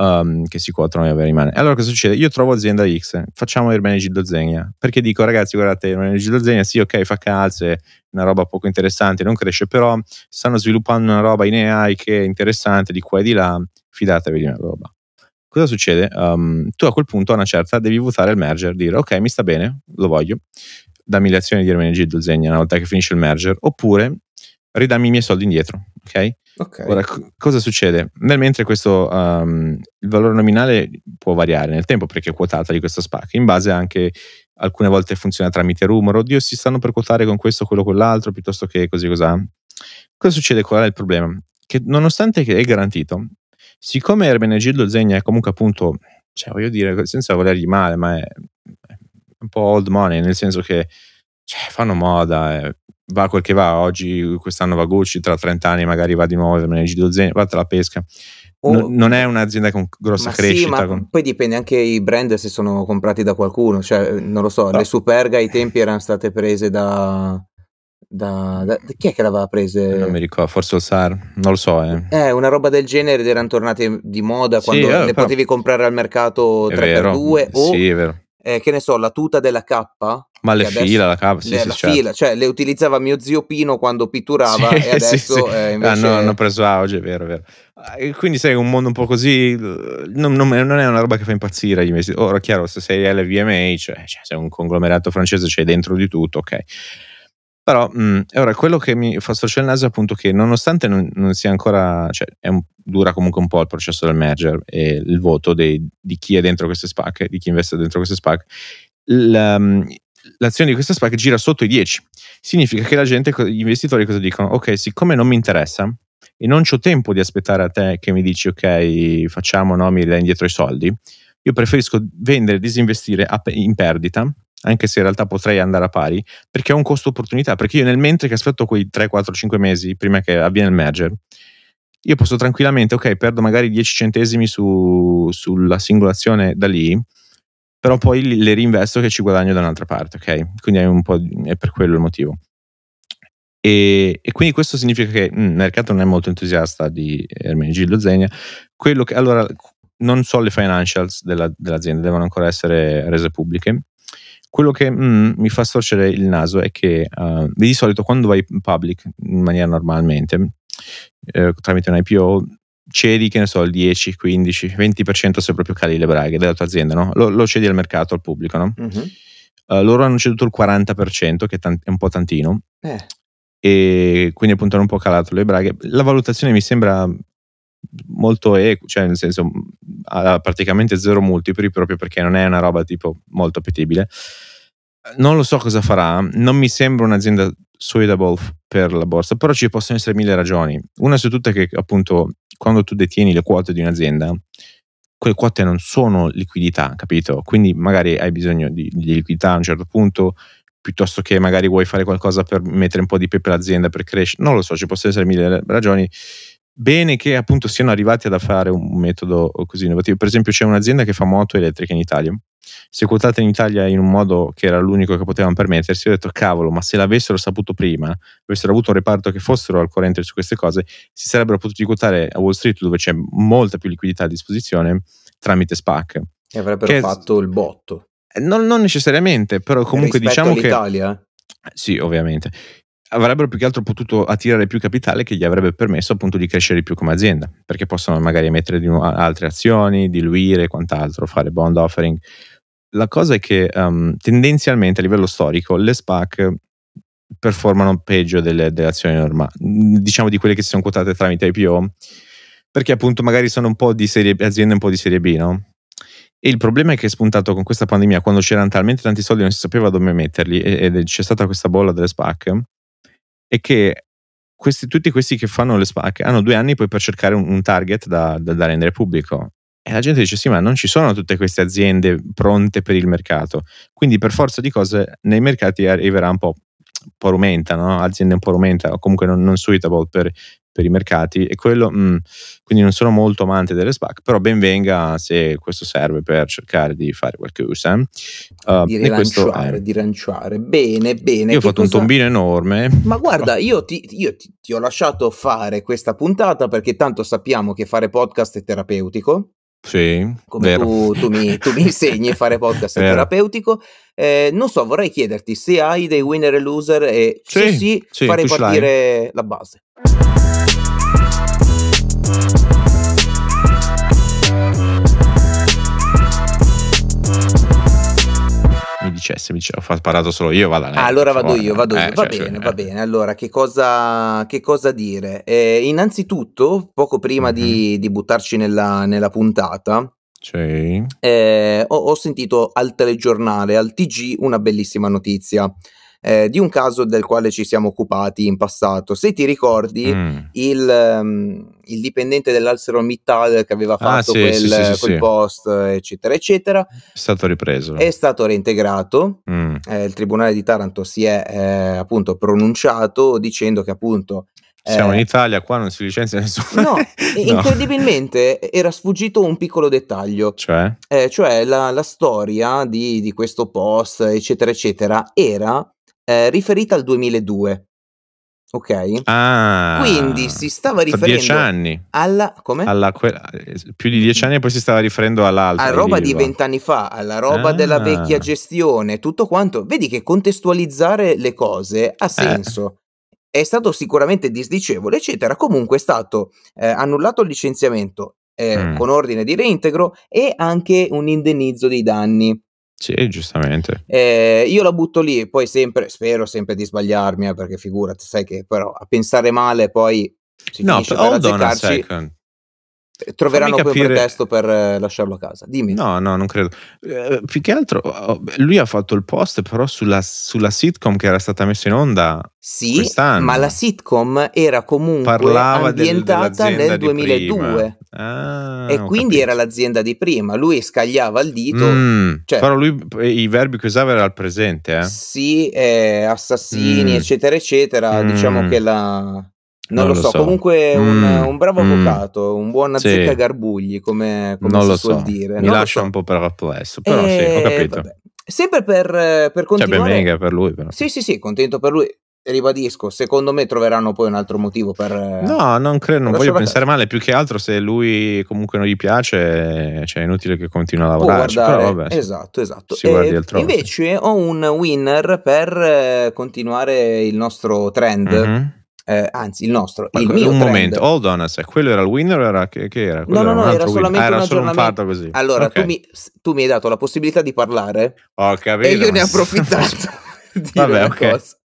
um, che si quotano e avere in mano. Allora cosa succede? Io trovo azienda X, facciamo Ermenegildo Zegna, perché dico ragazzi guardate Ermenegildo Zegna sì ok fa calze, una roba poco interessante, non cresce, però stanno sviluppando una roba in AI che è interessante di qua e di là, fidatevi di una roba. Cosa succede? Um, tu a quel punto a una certa devi votare il merger, dire ok mi sta bene, lo voglio, dammi le azioni di Ermenegildo Zegna una volta che finisce il merger, oppure ridammi i miei soldi indietro, ok? Okay. Ora, c- cosa succede? Nel mentre questo, um, il valore nominale può variare nel tempo perché è quotata di questa SPAC, in base anche alcune volte funziona tramite rumor, oddio si stanno per quotare con questo, quello, quell'altro, piuttosto che così cos'ha. Cosa succede? Qual è il problema? Che nonostante che è garantito, siccome Ermenegildo Zegna è comunque appunto, cioè voglio dire, senza volergli male, ma è, è un po' old money, nel senso che cioè, fanno moda, eh, va quel che va, oggi quest'anno va Gucci, tra 30 anni magari va di nuovo Menegildo Zeni, va la pesca. Oh, non è un'azienda con grossa crescita. Sì, con... poi dipende anche i brand se sono comprati da qualcuno, cioè non lo so, no. le Superga ai tempi erano state prese da, da, da, chi è che l'aveva prese? Non mi ricordo, forse il SAR, non lo so. Eh. eh, una roba del genere ed erano tornate di moda quando sì, eh, le però... potevi comprare al mercato 3x2 o sì, è vero. Eh, che ne so, la tuta della K ma le fila, la cava, sì, le, sì, la certo. fila, cioè le utilizzava mio zio Pino quando pitturava sì, e adesso sì, eh, invece... hanno, hanno, preso auge, è vero, è vero. E quindi sei un mondo un po' così, non, non, non, è una roba che fa impazzire gli investitori. Ora, chiaro, se sei LVMH, cioè, cioè sei un conglomerato francese, c'è dentro di tutto, ok. Però, mh, ora, quello che mi fa storcere il naso è appunto che nonostante non, non sia ancora, cioè, un, dura comunque un po' il processo del merger e il voto dei, di chi è dentro queste SPAC, di chi investe dentro queste SPAC, l, l'azione di questa SPAC gira sotto i 10. Significa che la gente, gli investitori cosa dicono? Ok, siccome non mi interessa e non ho tempo di aspettare a te che mi dici ok, facciamo, no, mi dai indietro i soldi, io preferisco vendere, disinvestire in perdita, anche se in realtà potrei andare a pari, perché ho un costo opportunità, perché io nel mentre che aspetto quei 3, 4, 5 mesi prima che avviene il merger, io posso tranquillamente, ok, perdo magari 10 centesimi su, sulla singolazione da lì, però poi le reinvesto che ci guadagno da un'altra parte, ok? Quindi è un po' è per quello il motivo. E, e quindi questo significa che mm, il mercato non è molto entusiasta di Ermenegildo Zegna. Che allora non so le financials della, dell'azienda, devono ancora essere rese pubbliche. Quello che mm, mi fa storcere il naso è che uh, di solito quando vai in public in maniera normalmente, eh, tramite un IPO, cedi, che ne so, il 10, 15, 20% se proprio cali le braghe della tua azienda, no? Lo, lo cedi al mercato, al pubblico, no? Uh-huh. Uh, loro hanno ceduto il 40%, che è un po' tantino, eh. e quindi appunto hanno un po' calato le braghe. La valutazione mi sembra molto equa, cioè nel senso ha praticamente zero multipli proprio perché non è una roba tipo molto appetibile. Non lo so cosa farà, non mi sembra un'azienda suitable per la borsa, però ci possono essere mille ragioni. Una su tutte è che appunto quando tu detieni le quote di un'azienda, quelle quote non sono liquidità, capito? Quindi magari hai bisogno di, di liquidità a un certo punto, piuttosto che magari vuoi fare qualcosa per mettere un po' di pepe all'azienda per crescere, non lo so, ci possono essere mille ragioni. Bene che appunto siano arrivati ad fare un metodo così innovativo. Per esempio, c'è un'azienda che fa moto elettriche in Italia. Si è quotata in Italia in un modo che era l'unico che potevano permettersi. Ho detto, cavolo, ma se l'avessero saputo prima, avessero avuto un reparto che fossero al corrente su queste cose, si sarebbero potuti quotare a Wall Street, dove c'è molta più liquidità a disposizione, tramite SPAC. E avrebbero fatto il botto. Non, non necessariamente, però comunque diciamo all'Italia? che... Sì, ovviamente. Avrebbero più che altro potuto attirare più capitale che gli avrebbe permesso appunto di crescere di più come azienda, perché possono magari emettere altre azioni, diluire e quant'altro, fare bond offering. La cosa è che um, tendenzialmente a livello storico le SPAC performano peggio delle, delle azioni normali, diciamo di quelle che si sono quotate tramite IPO, perché appunto magari sono un po' di serie, aziende un po' di serie B, no? E il problema è che è spuntato con questa pandemia, quando c'erano talmente tanti soldi non si sapeva dove metterli ed c'è stata questa bolla delle SPAC, è che questi, tutti questi che fanno le SPAC hanno due anni poi per cercare un, un target da, da, da, rendere pubblico. E la gente dice: Sì, ma non ci sono tutte queste aziende pronte per il mercato. Quindi, per forza di cose, nei mercati arriverà un po', un po rumenta, no? aziende un po' rumenta, o comunque non, non suitable per, per i mercati e quello, mh, mm, quindi non sono molto amante delle SPAC, però ben venga se questo serve per cercare di fare qualche uso. Uh, di rilanciare, è... di rilanciare. Bene, bene. Io ho fatto cosa... un tombino enorme. Ma guarda, io, ti, io ti, ti ho lasciato fare questa puntata perché tanto sappiamo che fare podcast è terapeutico. Sì, come tu, tu, mi, tu, mi, insegni a fare podcast terapeutico. Eh, non so, vorrei chiederti se hai dei winner e loser e sì, se sì, sì farei partire la base. Mi dicesse, mi dice, ho parlato solo io, vada. Ah, allora vado io, vado io, eh, va cioè, bene, cioè, va bene. Allora, che cosa, che cosa dire? Eh, innanzitutto, poco prima mm-hmm. di, di, buttarci nella, nella puntata, eh, ho, ho sentito al telegiornale, al TG, una bellissima notizia eh, di un caso del quale ci siamo occupati in passato. Se ti ricordi, mm. il, um, il, dipendente dell'ArcelorMittal che aveva ah, fatto ah, sì, quel, sì, sì, quel post, eccetera, eccetera, è stato ripreso. È stato reintegrato. Mm. Eh, il Tribunale di Taranto si è eh, appunto pronunciato dicendo che appunto siamo eh, in Italia, qua non si licenzia nessuno. No, no. incredibilmente era sfuggito un piccolo dettaglio. Cioè? Eh, cioè la, la storia di, di, questo post, eccetera, eccetera, era eh, riferita al 2002. Ok? Ah, Quindi si stava riferendo dieci anni. alla come? Alla, più di dieci anni e poi si stava riferendo all'altra. A roba di vent'anni fa, alla roba ah. della vecchia gestione, tutto quanto. Vedi che contestualizzare le cose ha eh. senso. Eh. È stato sicuramente disdicevole, eccetera. Comunque è stato eh, annullato il licenziamento eh, mm. con ordine di reintegro e anche un indennizzo dei danni. Sì, giustamente. Eh, io la butto lì, poi sempre, spero sempre di sbagliarmi, eh, perché figurati, sai che però a pensare male poi si no, finisce per azzeccarci. Eh, troveranno poi capire... un pretesto per eh, lasciarlo a casa. Dimmi. No, no, non credo. Eh, più che altro, oh, lui ha fatto il post però sulla, sulla sitcom che era stata messa in onda. Sì, quest'anno. ma la sitcom era comunque Parlava ambientata del, nel 2002. Ah, e quindi capito. era l'azienda di prima. Lui scagliava il dito. Mm, cioè, però lui i verbi che usava era al presente. Eh? Sì, eh, assassini, mm. eccetera, eccetera. Mm. Diciamo che la non, non lo, so. so, comunque mm, un, un, bravo mm, avvocato, un buon azzecca sì. garbugli, come, come non si lo suol so. dire. Mi non lascia un po' perplesso, però e... sì, ho eh, capito. Vabbè. Sempre per, per continuare... Cioè, venga per lui. Però. Sì, sì, sì, contento per lui. Ribadisco, secondo me troveranno poi un altro motivo per... No, non credo, non voglio pensare male, più che altro se lui comunque non gli piace, cioè è inutile che continui a lavorare. Però vabbè, esatto, esatto. Si, si invece ho un winner per eh, continuare il nostro trend. Mm-hmm eh, anzi il nostro, Ma il mio un trend. momento, hold on a sec, quello era il winner era, che, che era? Quello no, no, no, era, solamente ah, era solo un fatto così. Allora, okay. tu, mi, tu, mi, hai dato la possibilità di parlare Ho capito. e io ne ho approfittato di Vabbè, ok. Cosa.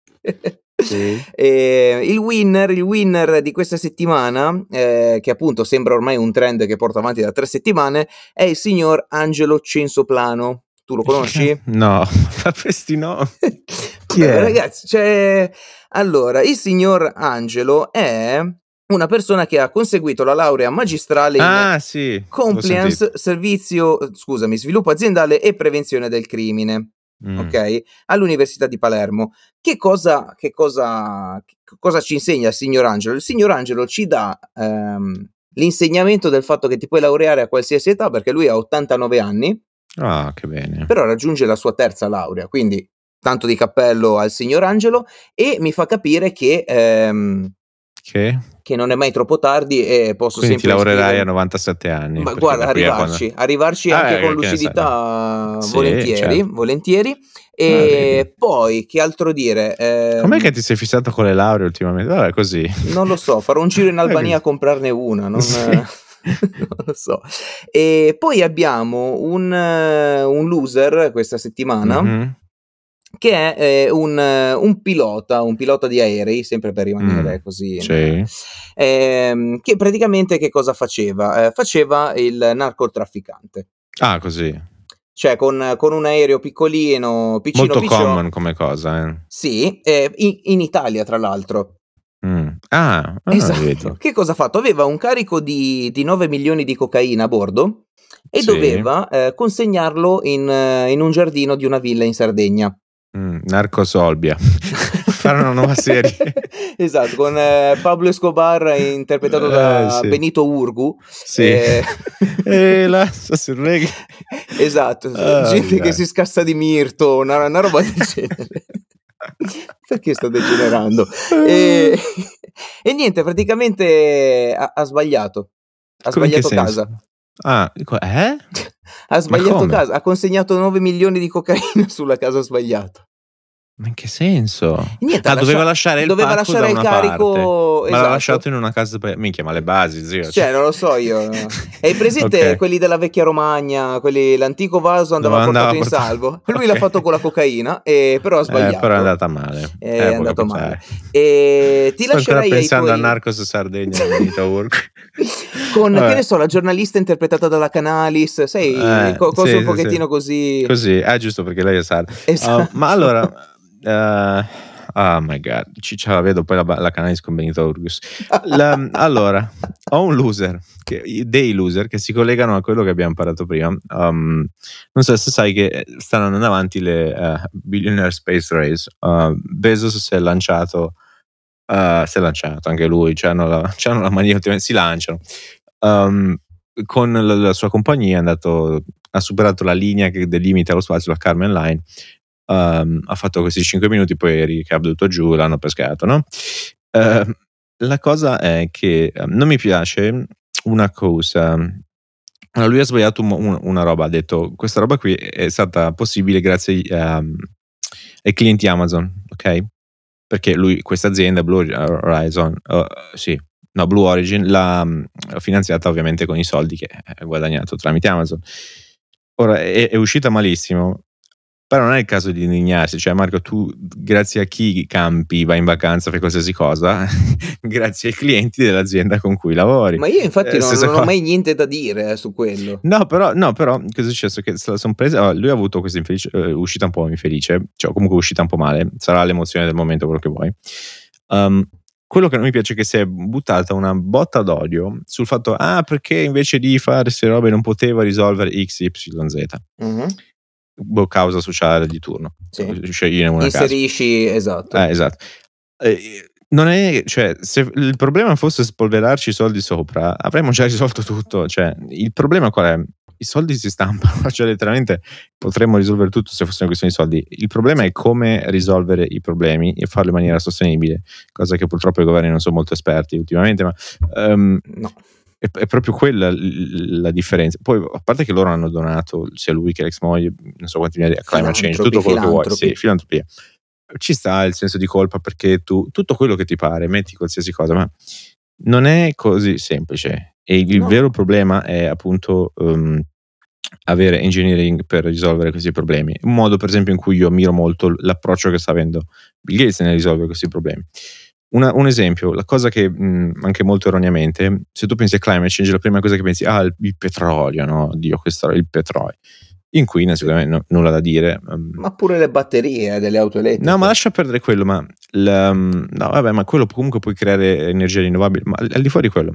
Sì. Eh, il, winner, il winner di questa settimana, eh, che appunto sembra ormai un trend che porta avanti da tre settimane, è il signor Angelo Censoplano. Tu lo conosci? no, sapresti no. Chi è? Ragazzi, c'è... Allora, il signor Angelo è una persona che ha conseguito la laurea magistrale in ah, sì, compliance, servizio, scusami, sviluppo aziendale e prevenzione del crimine. Mm. Ok? All'Università di Palermo. Che cosa, che cosa, che cosa ci insegna il signor Angelo? Il signor Angelo ci dà ehm, l'insegnamento del fatto che ti puoi laureare a qualsiasi età perché lui ha 89 anni. Ah, che bene. Però raggiunge la sua terza laurea, quindi tanto di cappello al signor Angelo e mi fa capire che ehm, che? che non è mai troppo tardi e posso Quindi sempre... ti laureerai a 97 anni. Ma guarda, arrivarci, quando... arrivarci ah, anche eh, con lucidità sì, volentieri, certo. volentieri. E ah, poi, che altro dire? Eh, Com'è che ti sei fissato con le lauree ultimamente? Vabbè, così. Non lo so, farò un giro in Albania a comprarne una, non... Sì. non lo so. E poi abbiamo un, un loser questa settimana. Mm-hmm che è eh, un, un, pilota, un pilota di aerei, sempre per rimanere mm, così, sì. eh, che praticamente che cosa faceva? Eh, faceva il narcotrafficante. Ah, così. Cioè con, con un aereo piccolino, piccino, Molto piccino. common come cosa, eh. Sì, eh, in, in, Italia tra l'altro. Mm. Ah, ah, esatto. Che cosa ha fatto? Aveva un carico di, di 9 milioni di cocaina a bordo e sì. doveva eh, consegnarlo in, eh, in un giardino di una villa in Sardegna. Mm, Narcosolbia. Fare una nuova serie. esatto, con eh, Pablo Escobar interpretato da eh, sì. Benito Urgu. Sì. E la Esatto, oh, gente dai. che si scassa di mirto, una, una roba del genere. Perché sto degenerando? E, e niente, praticamente ha, ha sbagliato. Ha Come sbagliato casa. Ah, eh? ha sbagliato casa, ha consegnato 9 milioni di cocaina sulla casa sbagliata. Ma in che senso? Niente, ah, lascia- doveva lasciare il, doveva lasciare il carico. Esatto. Ma l'ha lasciato in una casa. Minchia, ma le basi, zio. Cioè, non lo so io. Hai presente okay. quelli della vecchia Romagna? Quelli, l'antico vaso andava no, portato andava in salvo. Lui okay. l'ha fatto con la cocaina, e, però ha sbagliato. Eh, però è andata male. È, è eh, andato male. E ti Sto lascerei pensando tuoi... a Narcos Sardegna con, eh. che ne so, la giornalista interpretata dalla Canalis, sai, eh, cose sì, un pochettino sì. così. Così, ah, giusto perché lei è sarda. Esatto. Uh, ma allora. Uh, oh my god, ci ce la vedo poi la, la Canalis con Benito Urgus. La, allora, ho un loser, che, dei loser che si collegano a quello che abbiamo parlato prima. Um, non so se sai che stanno andando avanti le uh, Billionaire Space Race. Uh, Bezos si è lanciato, uh, si è lanciato anche lui, c'hanno la, la mania, si lanciano. Um, con la, la, sua compagnia è andato, ha superato la linea che delimita lo spazio, la Carmen Line, um, ha fatto questi 5 minuti, poi è caduto giù, l'hanno pescato, no? Uh, la cosa è che um, non mi piace una cosa. Allora, lui ha sbagliato un, un, una roba, ha detto questa roba qui è stata possibile grazie um, ai clienti Amazon, ok? Perché lui, questa azienda, Blue Horizon, uh, sì, no, Blue Origin, l'ha um, finanziata ovviamente con i soldi che ha guadagnato tramite Amazon. Ora è, è uscita malissimo però non è il caso di indignarsi, cioè Marco, tu grazie a chi campi, vai in vacanza, fai qualsiasi cosa, grazie ai clienti dell'azienda con cui lavori. Ma io infatti eh, non, non ho mai niente da dire eh, su quello. No, però, no, però cosa è successo? Che se la sono presa, lui ha avuto questa infelice, uh, uscita un po' infelice, cioè comunque uscita un po' male, sarà l'emozione del momento, quello che vuoi. Um, quello che non mi piace è che si è buttata una botta d'odio sul fatto, ah, perché invece di fare queste robe non poteva risolvere X, Y, Z. Mm-hmm causa sociale di turno. Sì. Scegli una Inserisci, casa. esatto. Eh, esatto. Eh, non è, cioè, se il problema fosse spolverarci i soldi sopra, avremmo già risolto tutto. Cioè, il problema qual è? I soldi si stampano, cioè letteralmente potremmo risolvere tutto se fosse una questione di soldi. Il problema è come risolvere i problemi e farlo in maniera sostenibile, cosa che purtroppo i governi non sono molto esperti ultimamente, ma um, no è, è, proprio quella la differenza. Poi, a parte che loro hanno donato sia lui che l'ex moglie, non so quanti miliardi a climate change, tutto quello che vuoi, sì, filantropia. Ci sta il senso di colpa perché tu tutto quello che ti pare, metti qualsiasi cosa, ma non è così semplice. E il no. vero problema è appunto um, avere engineering per risolvere questi problemi. Un modo, per esempio, in cui io ammiro molto l'approccio che sta avendo Bill Gates nel risolvere questi problemi. Una, un esempio, la cosa che mh, anche molto erroneamente, se tu pensi a climate change, la prima cosa che pensi, ah, il, il petrolio, no? Dio, questo è il petrolio. Inquina sicuramente no, nulla da dire. Ma pure le batterie delle auto elettriche. No, ma lascia perdere quello, ma La, no, vabbè, ma quello comunque puoi creare energia rinnovabile, ma al, al di fuori di quello,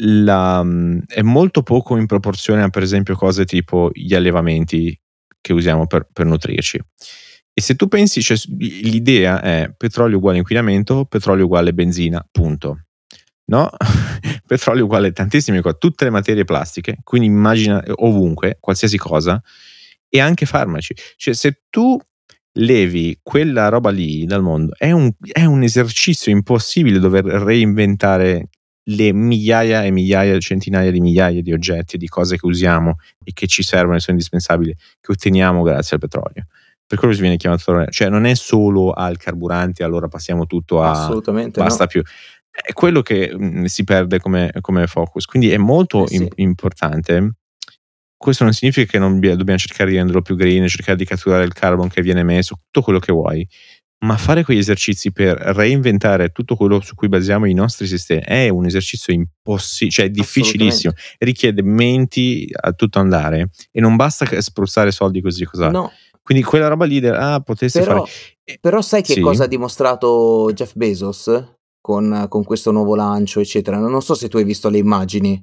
la, è molto poco in proporzione a per esempio cose tipo gli allevamenti che usiamo per, per nutrirci. E se tu pensi, cioè, l'idea è petrolio uguale inquinamento, petrolio uguale benzina, punto. No? petrolio uguale tantissime cose, tutte le materie plastiche, quindi immagina ovunque, qualsiasi cosa, e anche farmaci. Cioè, se tu levi quella roba lì dal mondo, è un, è un esercizio impossibile dover reinventare le migliaia e migliaia, centinaia di migliaia di oggetti, di cose che usiamo e che ci servono e sono indispensabili, che otteniamo grazie al petrolio. Per quello si viene chiamato, cioè non è solo al carburante, allora passiamo tutto a Assolutamente basta no. più. È quello che mh, si perde come, come, focus. Quindi è molto eh sì. importante. Questo non significa che non dobbiamo cercare di renderlo più green, cercare di catturare il carbon che viene emesso, tutto quello che vuoi, ma fare quegli esercizi per reinventare tutto quello su cui basiamo i nostri sistemi è un esercizio impossibile, cioè difficilissimo, richiede menti a tutto andare e non basta spruzzare soldi così cosa. No. Quindi quella roba lì, ah, potessi però, fare. Però sai che sì. cosa ha dimostrato Jeff Bezos con, con, questo nuovo lancio, eccetera? Non so se tu hai visto le immagini.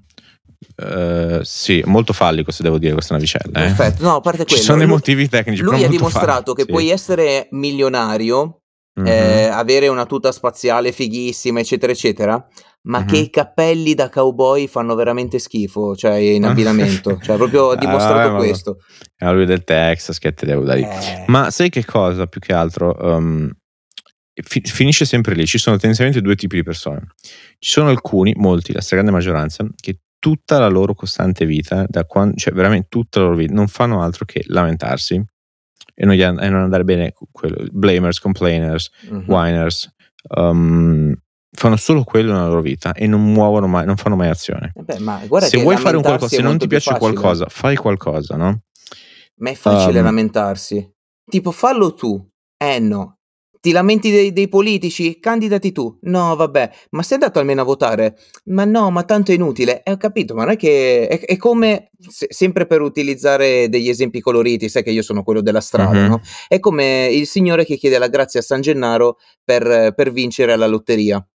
Uh, sì, molto fallico se devo dire questa navicella. Eh. Perfetto, no, a parte quello. Ci sono dei motivi tecnici. Lui ha dimostrato fallico, che sì. puoi essere milionario, mm-hmm. eh, avere una tuta spaziale fighissima, eccetera, eccetera, ma mm-hmm. che i cappelli da cowboy fanno veramente schifo, cioè in abbinamento. cioè, proprio ha dimostrato ah, questo. È lui del Texas, che te devo dare. Eh. Ma sai che cosa più che altro? Um, fi- finisce sempre lì. Ci sono tendenzialmente due tipi di persone. Ci sono alcuni, molti, la stragrande maggioranza, che tutta la loro costante vita, da quando, cioè veramente tutta la loro vita, non fanno altro che lamentarsi e non, e non andare bene quello, blamers, complainers, mm-hmm. whiners. Um, fanno solo quello nella loro vita e non muovono mai, non fanno mai azione. Eh beh, se vuoi fare un qualcosa, se non ti piace qualcosa, fai qualcosa, no? Ma è facile um, lamentarsi. Tipo, fallo tu. Eh no, ti lamenti dei, dei, politici? Candidati tu. No, vabbè, ma sei andato almeno a votare? Ma no, ma tanto è inutile. Eh, ho capito, ma non è che è, è come, se, sempre per utilizzare degli esempi coloriti, sai che io sono quello della strada, mm-hmm. no? È come il signore che chiede la grazia a San Gennaro per, per vincere alla lotteria.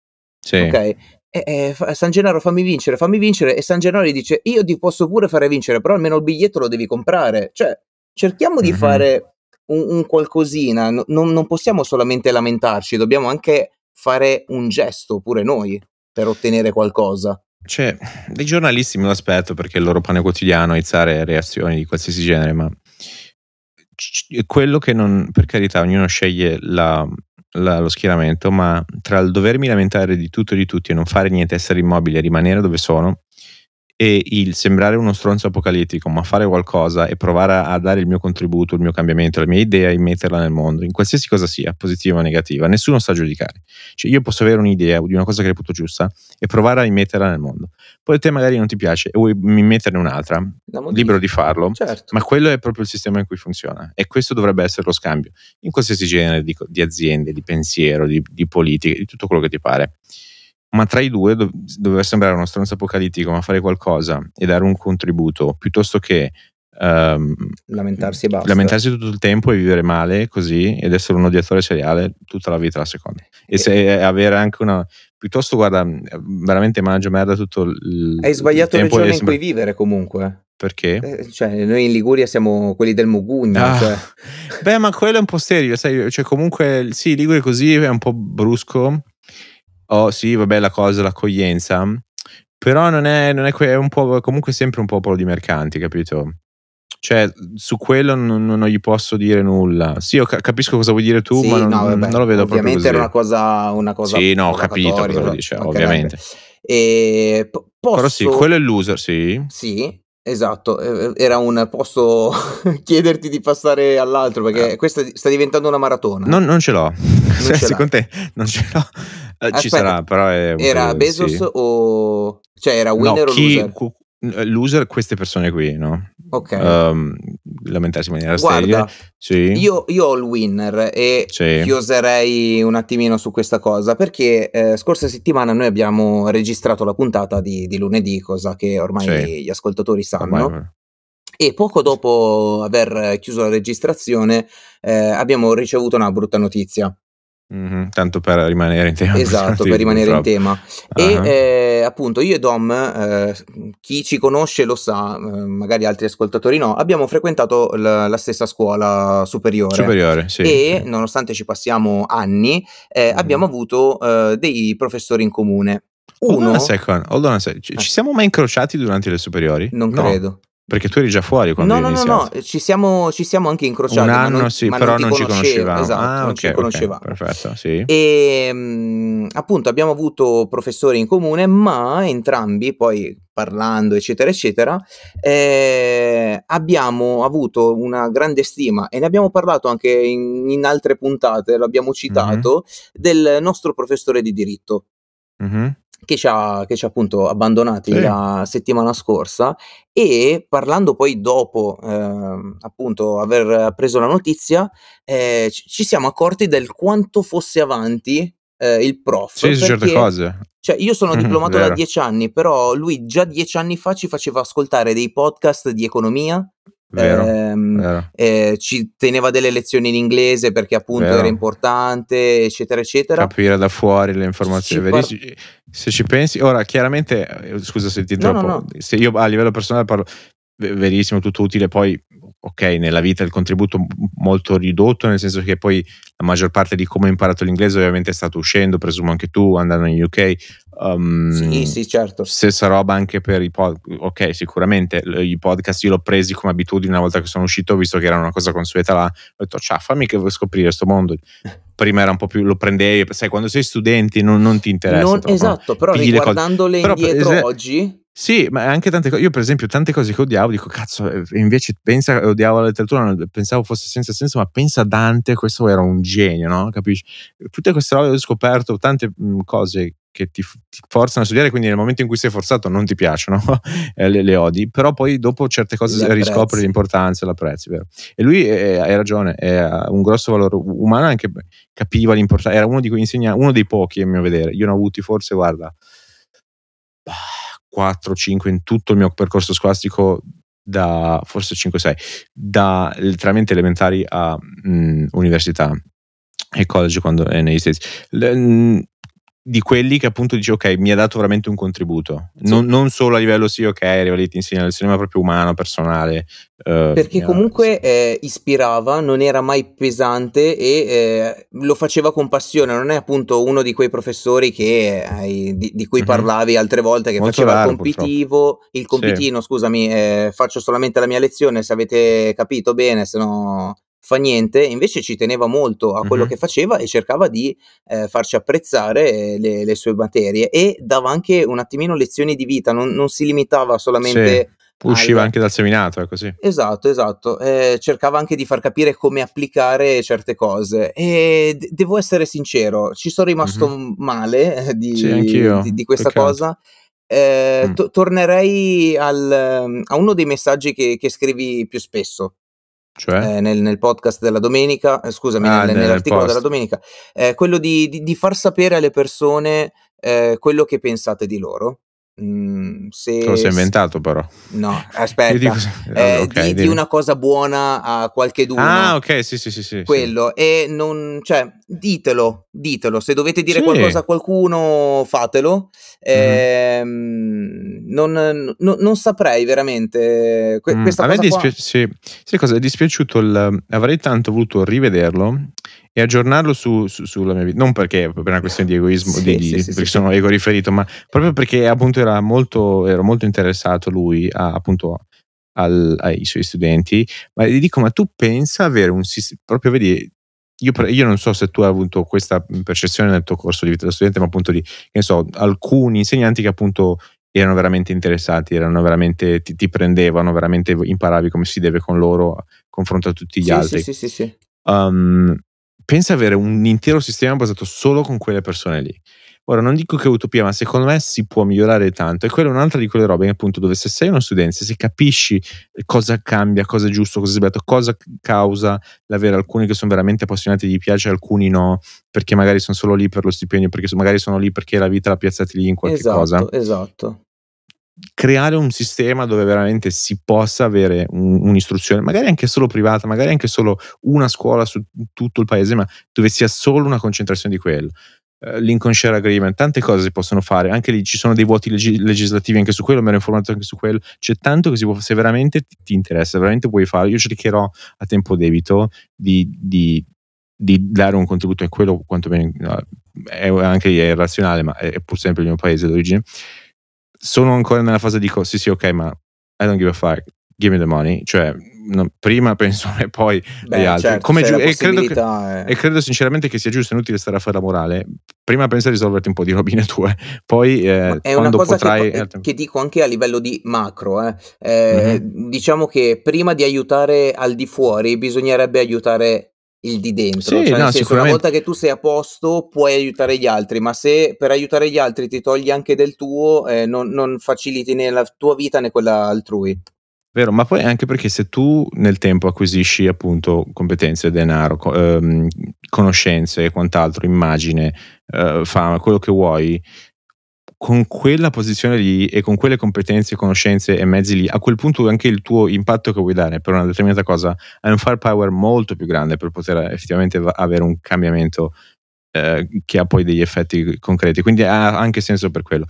Sì. Ok? E, e, San Gennaro fammi vincere, fammi vincere e San Gennaro gli dice io ti posso pure fare vincere, però almeno il biglietto lo devi comprare. Cioè, cerchiamo di mm-hmm. fare un, un qualcosina, no, non, non possiamo solamente lamentarci, dobbiamo anche fare un gesto pure noi per ottenere qualcosa. Cioè, dei giornalisti me lo aspetto perché il loro pane quotidiano aizzare reazioni di qualsiasi genere, ma quello che non, per carità, ognuno sceglie la, la, lo schieramento, ma tra il dovermi lamentare di tutto e di tutti e non fare niente, essere immobile, rimanere dove sono, e il sembrare uno stronzo apocalittico, ma fare qualcosa e provare a, dare il mio contributo, il mio cambiamento, la mia idea e metterla nel mondo, in qualsiasi cosa sia, positiva o negativa, nessuno sa giudicare. Cioè io posso avere un'idea di una cosa che reputo giusta e provare a immetterla nel mondo. Poi a te magari non ti piace e vuoi metterne un'altra, libero di farlo, certo. ma quello è proprio il sistema in cui funziona e questo dovrebbe essere lo scambio in qualsiasi genere di, di aziende, di pensiero, di, di politiche, di tutto quello che ti pare ma tra i due dov- doveva sembrare uno stronzo apocalittico, ma fare qualcosa e dare un contributo piuttosto che um, lamentarsi e basta. Lamentarsi tutto il tempo e vivere male così ed essere un odiatore seriale tutta la vita la seconda. E, e se avere anche una piuttosto guarda, veramente mangio merda tutto il Hai sbagliato il regione sembra... in cui vivere comunque. Perché? Eh, cioè, noi in Liguria siamo quelli del Mugugno. Ah. Cioè. Beh, ma quello è un po' sterile, sai, cioè comunque sì, Liguria così è un po' brusco, oh sì, vabbè, la cosa, l'accoglienza, però non è, non è, è un po', comunque sempre un popolo di mercanti, capito? Cioè, su quello non, non gli posso dire nulla. Sì, io capisco cosa vuoi dire tu, sì, ma non, no, vabbè, non, lo vedo proprio Ovviamente era una cosa, una cosa Sì, no, ho capito cosa lo dice, ovviamente. E p- posso... Però sì, quello è il loser, sì. Sì, Esatto, era un posso chiederti di passare all'altro perché eh. questa sta diventando una maratona. Non, non ce l'ho, non ce con te non ce l'ho. Aspetta, Ci sarà, però è Era Bezos sì. o... cioè era winner no, chi, o loser? Loser queste persone qui, no? Ok. Um, lamentarsi in maniera Guarda, sì. io, io, ho il winner e sì. chioserei un attimino su questa cosa perché eh, scorsa settimana noi abbiamo registrato la puntata di, di lunedì, cosa che ormai sì. gli ascoltatori sanno. Ormai. E poco dopo aver chiuso la registrazione eh, abbiamo ricevuto una brutta notizia. Mm-hmm, tanto per rimanere in tema. Esatto, per rimanere in tema. Uh-huh. E eh, appunto io e Dom, eh, chi ci conosce lo sa, eh, magari altri ascoltatori no, abbiamo frequentato la, la stessa scuola superiore. Superiore, sì. E nonostante ci passiamo anni, mm-hmm. abbiamo avuto eh, dei professori in comune. Uno, hold on a second, hold on a second. Ci, ci siamo mai incrociati durante le superiori? Non no. credo. Perché tu eri già fuori quando No, no, no, no, ci siamo, ci siamo anche incrociati. Un anno, non, sì, però non, non ci conoscevamo. Esatto, ah, non okay, ci conoscevamo. Okay, perfetto, sì. E mh, appunto abbiamo avuto professori in comune, ma entrambi, poi parlando, eccetera, eccetera, eh, abbiamo avuto una grande stima e ne abbiamo parlato anche in, in altre puntate, l'abbiamo citato, mm-hmm. del nostro professore di diritto. Mm-hmm che ci ha, che ci ha appunto abbandonati sì. la settimana scorsa e parlando poi dopo eh, appunto aver preso la notizia eh, ci siamo accorti del quanto fosse avanti eh, il prof. Sì, perché, certe cose. Cioè, io sono diplomato da dieci anni, però lui già dieci anni fa ci faceva ascoltare dei podcast di economia, Vero, ehm, vero. Eh, ci teneva delle lezioni in inglese perché appunto vero. era importante, eccetera, eccetera. Capire da fuori le informazioni. Par- se ci pensi, ora chiaramente, eh, scusa se ti interrompo, no, no, no. se io a livello personale parlo, verissimo, tutto utile, poi ok, nella vita il contributo molto ridotto, nel senso che poi la maggior parte di come ho imparato l'inglese ovviamente è stato uscendo, presumo anche tu, andando in UK. Um, sì, sì, certo. Stessa roba anche per i podcast. Ok, sicuramente i podcast io l'ho presi come abitudine una volta che sono uscito, visto che era una cosa consueta là. Ho detto, ciao, fammi che vuoi scoprire questo mondo. Prima era un po' più, lo prendevi, sai, quando sei studenti non, non ti interessa. Non, troppo, esatto, però riguardandole indietro però, oggi sì, ma anche tante cose. Io, per esempio, tante cose che odiavo, dico cazzo, eh, invece pensa, odiavo la letteratura, pensavo fosse senza senso, ma pensa a Dante, questo era un genio, no? Capisci? Tutte queste robe ho scoperto, tante mh, cose che ti, ti, forzano a studiare, quindi nel momento in cui sei forzato non ti piacciono, eh, le, le, odi, però poi dopo certe cose riscopri l'importanza e l'apprezzi, vero? E lui, eh, hai ragione, ha un grosso valore umano, anche capiva l'importanza, era uno, di quei insegna, uno dei pochi a mio vedere, io ne ho avuti forse, guarda 4, 5 in tutto il mio percorso scolastico da forse 5-6, da letteralmente elementari a mh, mm, università e college quando è negli Stati. L- di quelli che appunto dice ok mi ha dato veramente un contributo sì. non, non, solo a livello sì ok arriva lì ti insegna lezione ma proprio umano personale eh, perché comunque eh, ispirava non era mai pesante e eh, lo faceva con passione non è appunto uno di quei professori che hai, di, di, cui mm-hmm. parlavi altre volte che Molto faceva raro, il compitivo purtroppo. il compitino sì. scusami eh, faccio solamente la mia lezione se avete capito bene se no fa niente, invece ci teneva molto a quello mm-hmm. che faceva e cercava di eh, farci apprezzare le, le, sue materie e dava anche un attimino lezioni di vita, non, non si limitava solamente... Sì. Usciva al... anche dal seminato, è così. Esatto, esatto. Eh, cercava anche di far capire come applicare certe cose. E d- devo essere sincero, ci sono rimasto mm-hmm. male eh, di, sì, di, di questa Peccato. cosa. Eh, mm. to- tornerei al, a uno dei messaggi che, che scrivi più spesso, cioè? Eh, nel, nel, podcast della domenica, eh, scusami, ah, nel, nell'articolo post. della domenica, eh, quello di, di, di, far sapere alle persone eh, quello che pensate di loro. Mm, se, Te lo sei inventato però. No, aspetta. Dico, eh, okay, di, di, una cosa buona a qualcheduno. Ah, ok, sì, sì, sì. sì quello. Sì. E non, cioè, ditelo, ditelo. Se dovete dire sì. qualcosa a qualcuno, fatelo. Eh, non, non, non, saprei veramente. Que- mm, a me dispia- sì. Sì, cosa è dispiaciuto? Il, avrei tanto voluto rivederlo e aggiornarlo su, su, sulla mia vita. Non perché per una questione di egoismo, sì, di, sì, sì, perché sono ego riferito, ma proprio perché appunto era molto, ero molto interessato lui a, appunto al, ai suoi studenti. Ma gli dico, ma tu pensa avere un sistema, proprio vedi, io, io, non so se tu hai avuto questa percezione nel tuo corso di vita da studente, ma appunto di, che so, alcuni insegnanti che appunto erano veramente interessati, erano veramente, ti, ti, prendevano, veramente imparavi come si deve con loro, confronto a tutti gli sì, altri. Sì, sì, sì. Um, pensa avere un intero sistema basato solo con quelle persone lì. Ora, non dico che è utopia, ma secondo me si può migliorare tanto. E quella è un'altra di quelle robe, appunto, dove se sei uno studente, se capisci cosa cambia, cosa è giusto, cosa è sbagliato, cosa causa l'avere alcuni che sono veramente appassionati, gli piace, alcuni no, perché magari sono solo lì per lo stipendio, perché magari sono lì perché la vita l'ha piazzata lì in qualche esatto, cosa. Esatto. Creare un sistema dove veramente si possa avere un, un'istruzione, magari anche solo privata, magari anche solo una scuola su tutto il paese, ma dove sia solo una concentrazione di quello. Uh, Share Agreement, tante cose si possono fare, anche lì ci sono dei vuoti leg- legislativi anche su quello, mi ero informato anche su quello, c'è tanto che si può, se veramente ti, ti interessa, veramente vuoi fare, io cercherò a tempo debito di, di, di dare un contributo a quello, quantomeno è, anche lì è razionale, ma è pur sempre il mio paese d'origine sono ancora nella fase di sì sì ok ma I don't give a fuck give me the money cioè no, prima penso e poi Beh, gli altri certo, Come giu- e, credo che, è... e, credo sinceramente che sia giusto e inutile stare a fare la morale prima pensa a risolverti un po' di robine tue poi eh, è una cosa potrai... che, che, dico anche a livello di macro eh. Eh, mm-hmm. diciamo che prima di aiutare al di fuori bisognerebbe aiutare il di dentro. Sì, cioè, no, senso, una volta che tu sei a posto, puoi aiutare gli altri, ma se per aiutare gli altri ti togli anche del tuo, eh, non, non, faciliti né la tua vita né quella altrui. Vero, ma poi anche perché se tu nel tempo acquisisci appunto competenze, denaro, co- ehm, conoscenze e quant'altro, immagine, eh, fama, quello che vuoi, con quella posizione lì e con quelle competenze, conoscenze e mezzi lì, a quel punto anche il tuo impatto che vuoi dare per una determinata cosa hai un firepower molto più grande per poter effettivamente avere un cambiamento eh, che ha poi degli effetti concreti. Quindi ha anche senso per quello.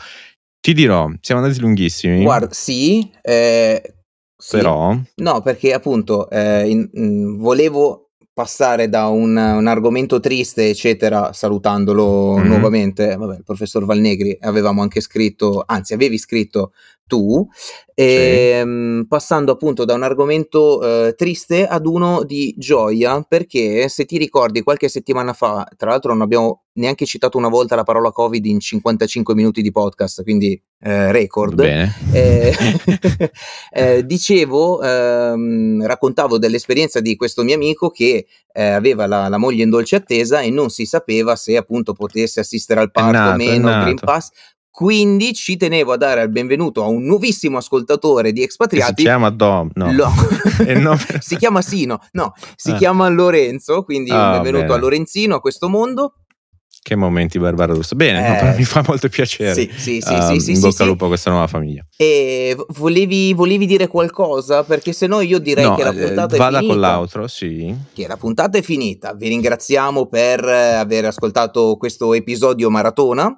Ti dirò, siamo andati lunghissimi. Guarda, sì, eh, sì. però... No, perché appunto eh, in, in, volevo passare da un, un, argomento triste, eccetera, salutandolo mm-hmm. nuovamente, vabbè, il professor Valnegri, avevamo anche scritto, anzi avevi scritto tu, e, ehm, passando appunto da un argomento eh, triste ad uno di gioia, perché se ti ricordi qualche settimana fa, tra l'altro non abbiamo neanche citato una volta la parola Covid in 55 minuti di podcast, quindi eh, record. Eh, eh, dicevo, ehm, raccontavo dell'esperienza di questo mio amico che eh, aveva la, la, moglie in dolce attesa e non si sapeva se appunto potesse assistere al parto o meno, Green Pass. Quindi ci tenevo a dare il benvenuto a un nuovissimo ascoltatore di Expatriati. Si chiama Dom, no. Lo... si chiama Sino, no, si ah. chiama Lorenzo, quindi un benvenuto bene. a Lorenzino, a questo mondo. Che momenti Barbarossa. Bene, eh, mi fa molto piacere. Sì, sì, sì. Uh, sì, sì in bocca al lupo a questa nuova famiglia. E volevi, volevi, dire qualcosa? Perché se no io direi no, che la eh, puntata eh, è finita. con l'altro, sì. Che la puntata è finita. Vi ringraziamo per aver ascoltato questo episodio maratona.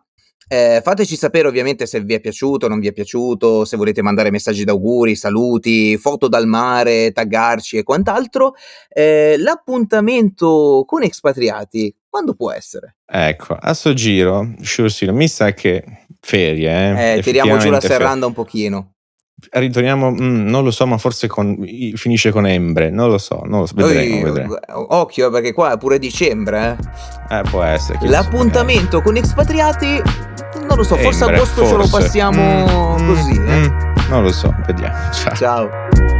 Eh, fateci sapere ovviamente se vi è piaciuto, non vi è piaciuto, se volete mandare messaggi d'auguri, saluti, foto dal mare, taggarci e quant'altro. Eh, l'appuntamento con Expatriati, quando può essere? Ecco, a sto giro, Sciursino, mi sa che ferie, eh? eh tiriamo giù la serranda un pochino ritorniamo, mm, non lo so, ma forse con, finisce con Embre, non lo so, non lo so vedremo, Oi, vedremo. Occhio perché qua è pure dicembre. Eh, eh può essere. L'appuntamento so, con expatriati, non lo so, Embre, forse agosto forse. ce lo passiamo mm, così. Mm, eh. non lo so, vediamo. Ciao. Ciao.